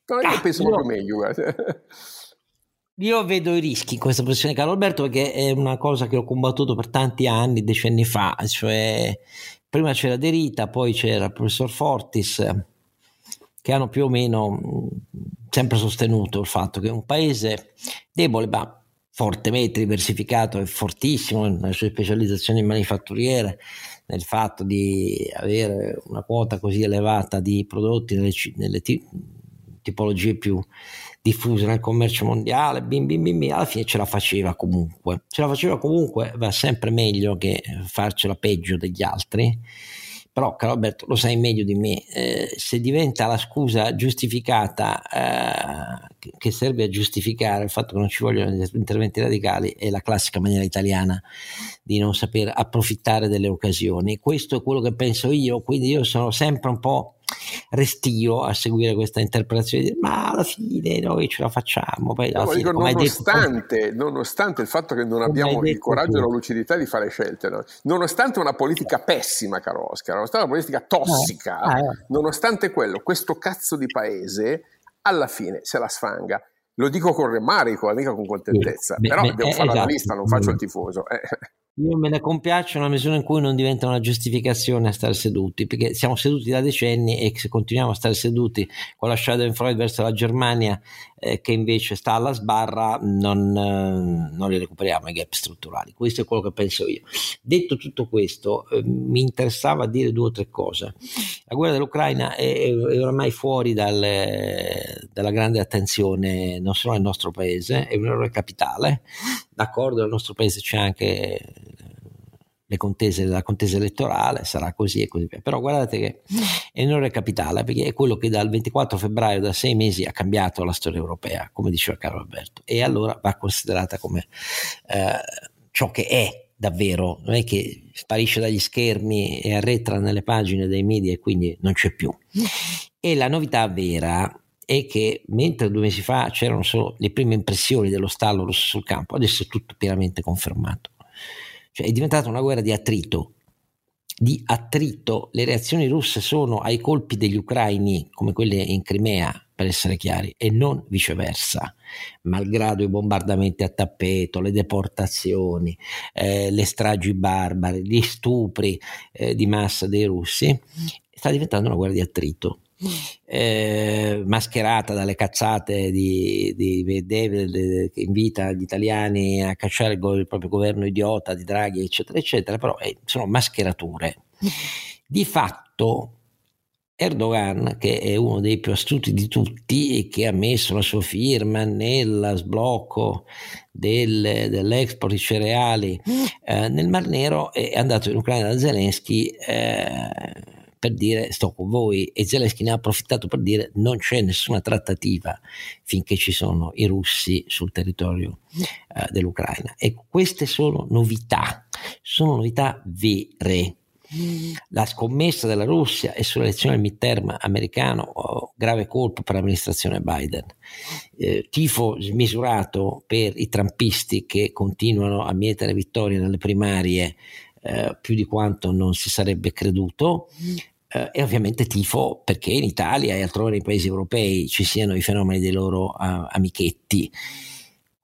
Non è che ah, penso io... proprio meglio, guarda. Io vedo i rischi in questa posizione, caro Alberto, perché è una cosa che ho combattuto per tanti anni, decenni fa, cioè prima c'era De Rita, poi c'era il professor Fortis, che hanno più o meno sempre sostenuto il fatto che un paese debole, ma fortemente diversificato e fortissimo nelle sue specializzazioni manifatturiere, nel fatto di avere una quota così elevata di prodotti nelle, nelle tipologie più diffuse nel commercio mondiale, bim, bim, bim, alla fine ce la faceva comunque. Ce la faceva comunque, va sempre meglio che farcela peggio degli altri. Però, caro Alberto, lo sai meglio di me, eh, se diventa la scusa giustificata eh, che serve a giustificare il fatto che non ci vogliono interventi radicali, è la classica maniera italiana di non saper approfittare delle occasioni. Questo è quello che penso io, quindi io sono sempre un po' restio a seguire questa interpretazione, ma alla fine noi ce la facciamo. Poi no, fine, dico, nonostante, detto, nonostante, il fatto che non abbiamo il coraggio e la lucidità di fare scelte, no? nonostante una politica pessima, caro Oscar, nonostante una politica tossica, eh, eh. nonostante quello, questo cazzo di paese alla fine se la sfanga. Lo dico con remarico, mica con contentezza, sì, però beh, devo eh, fare esatto. l'analista, non faccio il tifoso. Eh. Io me ne compiaccio nella misura in cui non diventa una giustificazione a stare seduti, perché siamo seduti da decenni e se continuiamo a stare seduti con la Schadenfreude verso la Germania, eh, che invece sta alla sbarra, non, eh, non li recuperiamo i gap strutturali. Questo è quello che penso io. Detto tutto questo, eh, mi interessava dire due o tre cose. La guerra dell'Ucraina è, è oramai fuori dalle, dalla grande attenzione non solo nel nostro paese, è un errore capitale d'accordo, nel nostro paese c'è anche le contese, la contesa elettorale, sarà così e così via. Però guardate che è un capitale perché è quello che dal 24 febbraio, da sei mesi, ha cambiato la storia europea, come diceva Carlo Alberto, e allora va considerata come eh, ciò che è davvero, non è che sparisce dagli schermi e arretra nelle pagine dei media e quindi non c'è più. E la novità vera è che mentre due mesi fa c'erano solo le prime impressioni dello stallo russo sul campo, adesso è tutto pienamente confermato. Cioè è diventata una guerra di attrito. Di attrito, le reazioni russe sono ai colpi degli ucraini, come quelle in Crimea, per essere chiari, e non viceversa, malgrado i bombardamenti a tappeto, le deportazioni, eh, le stragi barbare, gli stupri eh, di massa dei russi, sta diventando una guerra di attrito eh, mascherata dalle cazzate di, di Medvedev che invita gli italiani a cacciare il, il, proprio governo idiota di Draghi, eccetera, eccetera, però eh, sono mascherature. Di fatto Erdogan, che è uno dei più astuti di tutti e che ha messo la sua firma nel sblocco del, dell'export di cereali eh, nel Mar Nero, è andato in Ucraina da Zelensky. Per dire sto con voi e Zelensky ne ha approfittato per dire non c'è nessuna trattativa finché ci sono i russi sul territorio eh, dell'Ucraina. Ecco, queste sono novità, sono novità vere. La scommessa della Russia è sull'elezione del midterm americano, oh, grave colpo per l'amministrazione Biden. Eh, tifo smisurato per i trampisti che continuano a mietere vittorie nelle primarie eh, più di quanto non si sarebbe creduto. Eh, e ovviamente tifo perché in Italia e altrove nei paesi europei ci siano i fenomeni dei loro uh, amichetti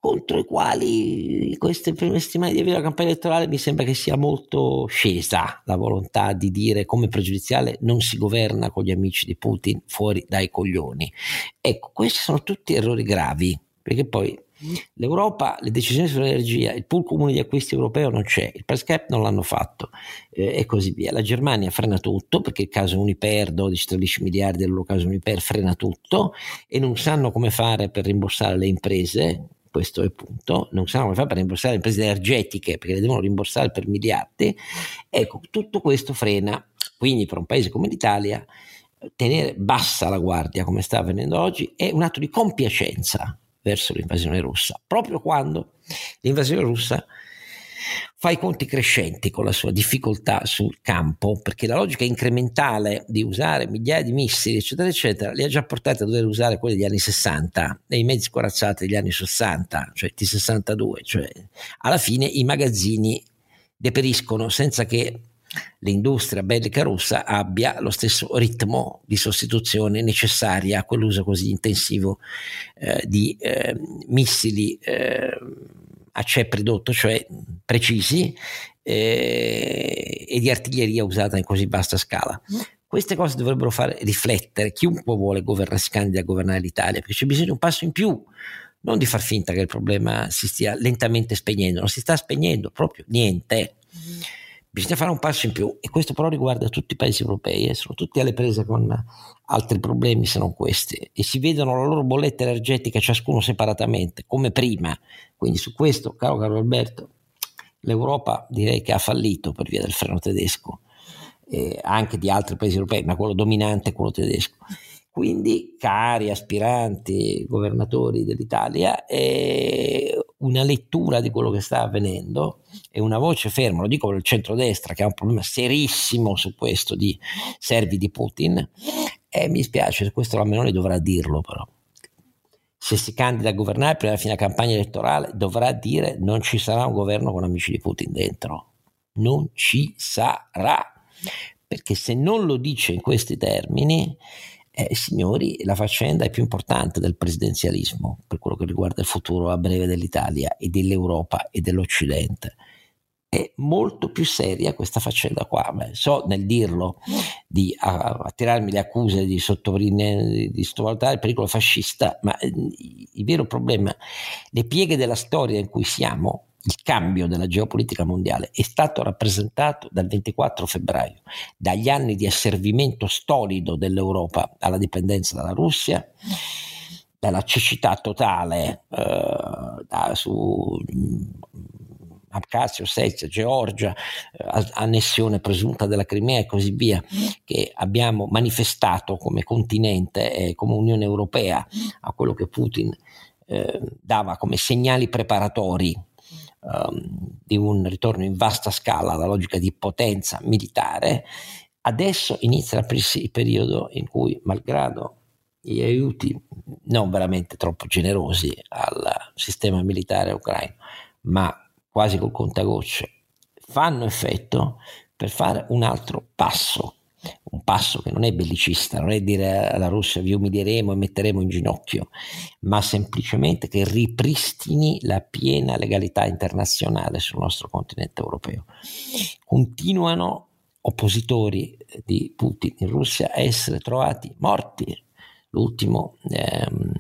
contro i quali queste prime settimane di avvio della campagna elettorale mi sembra che sia molto scesa la volontà di dire come pregiudiziale non si governa con gli amici di Putin fuori dai coglioni. Ecco, questi sono tutti errori gravi, perché poi L'Europa, le decisioni sull'energia, il pool comune di acquisti europeo non c'è, il price cap non l'hanno fatto eh, e così via. La Germania frena tutto perché il caso Uniper, 12-13 miliardi del caso Uniper, frena tutto e non sanno come fare per rimborsare le imprese, questo è il punto, non sanno come fare per rimborsare le imprese energetiche perché le devono rimborsare per miliardi. Ecco, tutto questo frena. Quindi per un paese come l'Italia tenere bassa la guardia come sta avvenendo oggi è un atto di compiacenza verso l'invasione russa, proprio quando l'invasione russa fa i conti crescenti con la sua difficoltà sul campo, perché la logica incrementale di usare migliaia di missili, eccetera, eccetera, li ha già portati a dover usare quelli degli anni 60 e i mezzi corazzati degli anni 60, cioè T-62, cioè alla fine i magazzini deperiscono senza che l'industria bellica russa abbia lo stesso ritmo di sostituzione necessaria a quell'uso così intensivo eh, di eh, missili eh, a ceppo ridotto, cioè precisi, eh, e di artiglieria usata in così vasta scala. Queste cose dovrebbero fare riflettere chiunque vuole governare, si candida a governare l'Italia, perché c'è bisogno di un passo in più, non di far finta che il problema si stia lentamente spegnendo, non si sta spegnendo proprio niente. Mm Bisogna fare un passo in più e questo però riguarda tutti i paesi europei, eh, sono tutti alle prese con altri problemi se non questi e si vedono la loro bolletta energetica ciascuno separatamente, come prima. Quindi su questo, caro Carlo Alberto, l'Europa direi che ha fallito per via del freno tedesco, eh, anche di altri paesi europei, ma quello dominante è quello tedesco. Quindi, cari aspiranti governatori dell'Italia, eh, una lettura di quello che sta avvenendo e una voce ferma, lo dico per il centrodestra che ha un problema serissimo su questo di servi di Putin, e mi spiace, questo la Meloni dovrà dirlo però. Se si candida a governare per la fine della campagna elettorale dovrà dire non ci sarà un governo con amici di Putin dentro. Non ci sarà. Perché se non lo dice in questi termini, eh, signori, la faccenda è più importante del presidenzialismo per quello che riguarda il futuro a breve dell'Italia e dell'Europa e dell'Occidente. è molto più seria questa faccenda qua. Beh, so nel dirlo di attirarmi le accuse di, sottovalutare il pericolo fascista, ma eh, il vero problema, le pieghe della storia in cui siamo, il cambio della geopolitica mondiale è stato rappresentato dal 24 febbraio, dagli anni di asservimento stolido dell'Europa alla dipendenza dalla Russia, dalla cecità totale eh, da, su Abkhazia, Ossetia, Georgia, eh, annessione presunta della Crimea e così via, che abbiamo manifestato come continente e come Unione Europea a quello che Putin eh, dava come segnali preparatori um, di un ritorno in vasta scala alla logica di potenza militare, adesso inizia il periodo in cui, malgrado gli aiuti non veramente troppo generosi al sistema militare ucraino, ma quasi col contagocce, fanno effetto per fare un altro passo, un passo che non è bellicista, non è dire alla Russia vi umilieremo e metteremo in ginocchio, ma semplicemente che ripristini la piena legalità internazionale sul nostro continente europeo. Continuano oppositori di Putin in Russia a essere trovati morti. L'ultimo ehm,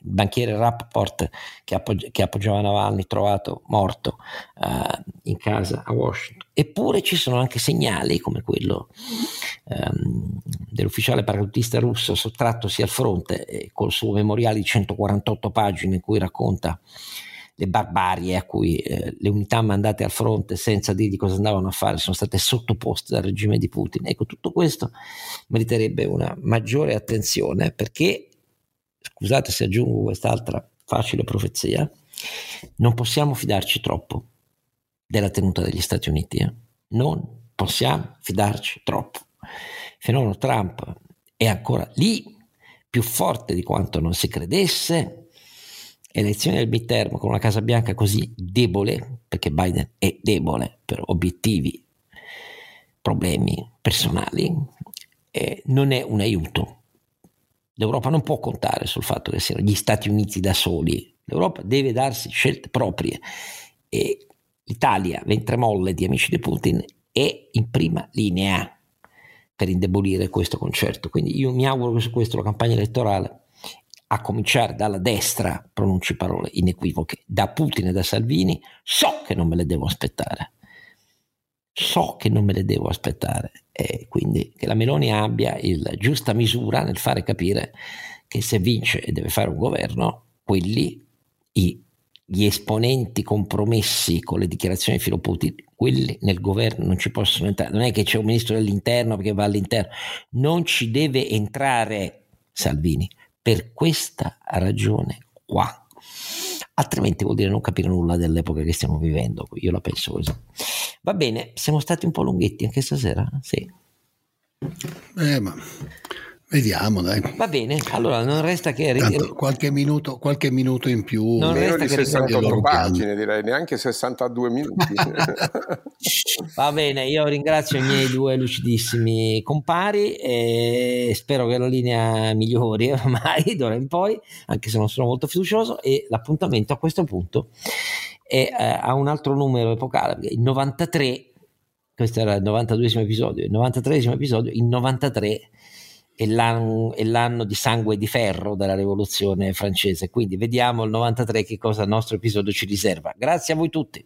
banchiere Rappaport che, appoggi- che appoggiava Navalny trovato morto uh, in casa a Washington. Eppure ci sono anche segnali come quello um, dell'ufficiale paracadutista russo sottrattosi al fronte eh, col suo memoriale di 148 pagine in cui racconta le barbarie a cui eh, le unità mandate al fronte senza dirgli cosa andavano a fare sono state sottoposte dal regime di Putin. Ecco, tutto questo meriterebbe una maggiore attenzione perché scusate se aggiungo quest'altra facile profezia, non possiamo fidarci troppo della tenuta degli Stati Uniti. Eh? Non possiamo fidarci troppo. Il fenomeno Trump è ancora lì, più forte di quanto non si credesse. Elezioni del midterm con una Casa Bianca così debole, perché Biden è debole per obiettivi, problemi personali, eh, non è un aiuto L'Europa non può contare sul fatto che siano gli Stati Uniti da soli, l'Europa deve darsi scelte proprie e l'Italia, ventre di amici di Putin, è in prima linea per indebolire questo concerto. Quindi io mi auguro che su questo la campagna elettorale, a cominciare dalla destra, pronunci parole inequivoche, da Putin e da Salvini, so che non me le devo aspettare so che non me le devo aspettare e quindi che la Meloni abbia la giusta misura nel fare capire che se vince e deve fare un governo, quelli, i, gli esponenti compromessi con le dichiarazioni di filo Putin, quelli nel governo non ci possono entrare. Non è che c'è un ministro dell'interno perché va all'interno, non ci deve entrare Salvini per questa ragione qua altrimenti vuol dire non capire nulla dell'epoca che stiamo vivendo. Io la penso così. Va bene, siamo stati un po' lunghetti anche stasera? Sì. Eh, ma Vediamo, dai. Va bene, allora non resta che... Tanto, qualche, minuto, qualche minuto in più. Non resta di che 68 pagine, direi, neanche 62 minuti. Va bene, io ringrazio i miei due lucidissimi compari e spero che la linea migliori ormai d'ora in poi, anche se non sono molto fiducioso, e l'appuntamento a questo punto è eh, a un altro numero epocale, il 93, questo era il 92 episodio, il 93 episodio, il 93 è l'anno, è l'anno, di sangue e di ferro della rivoluzione francese. Quindi vediamo il 93 che cosa il nostro episodio ci riserva. Grazie a voi tutti.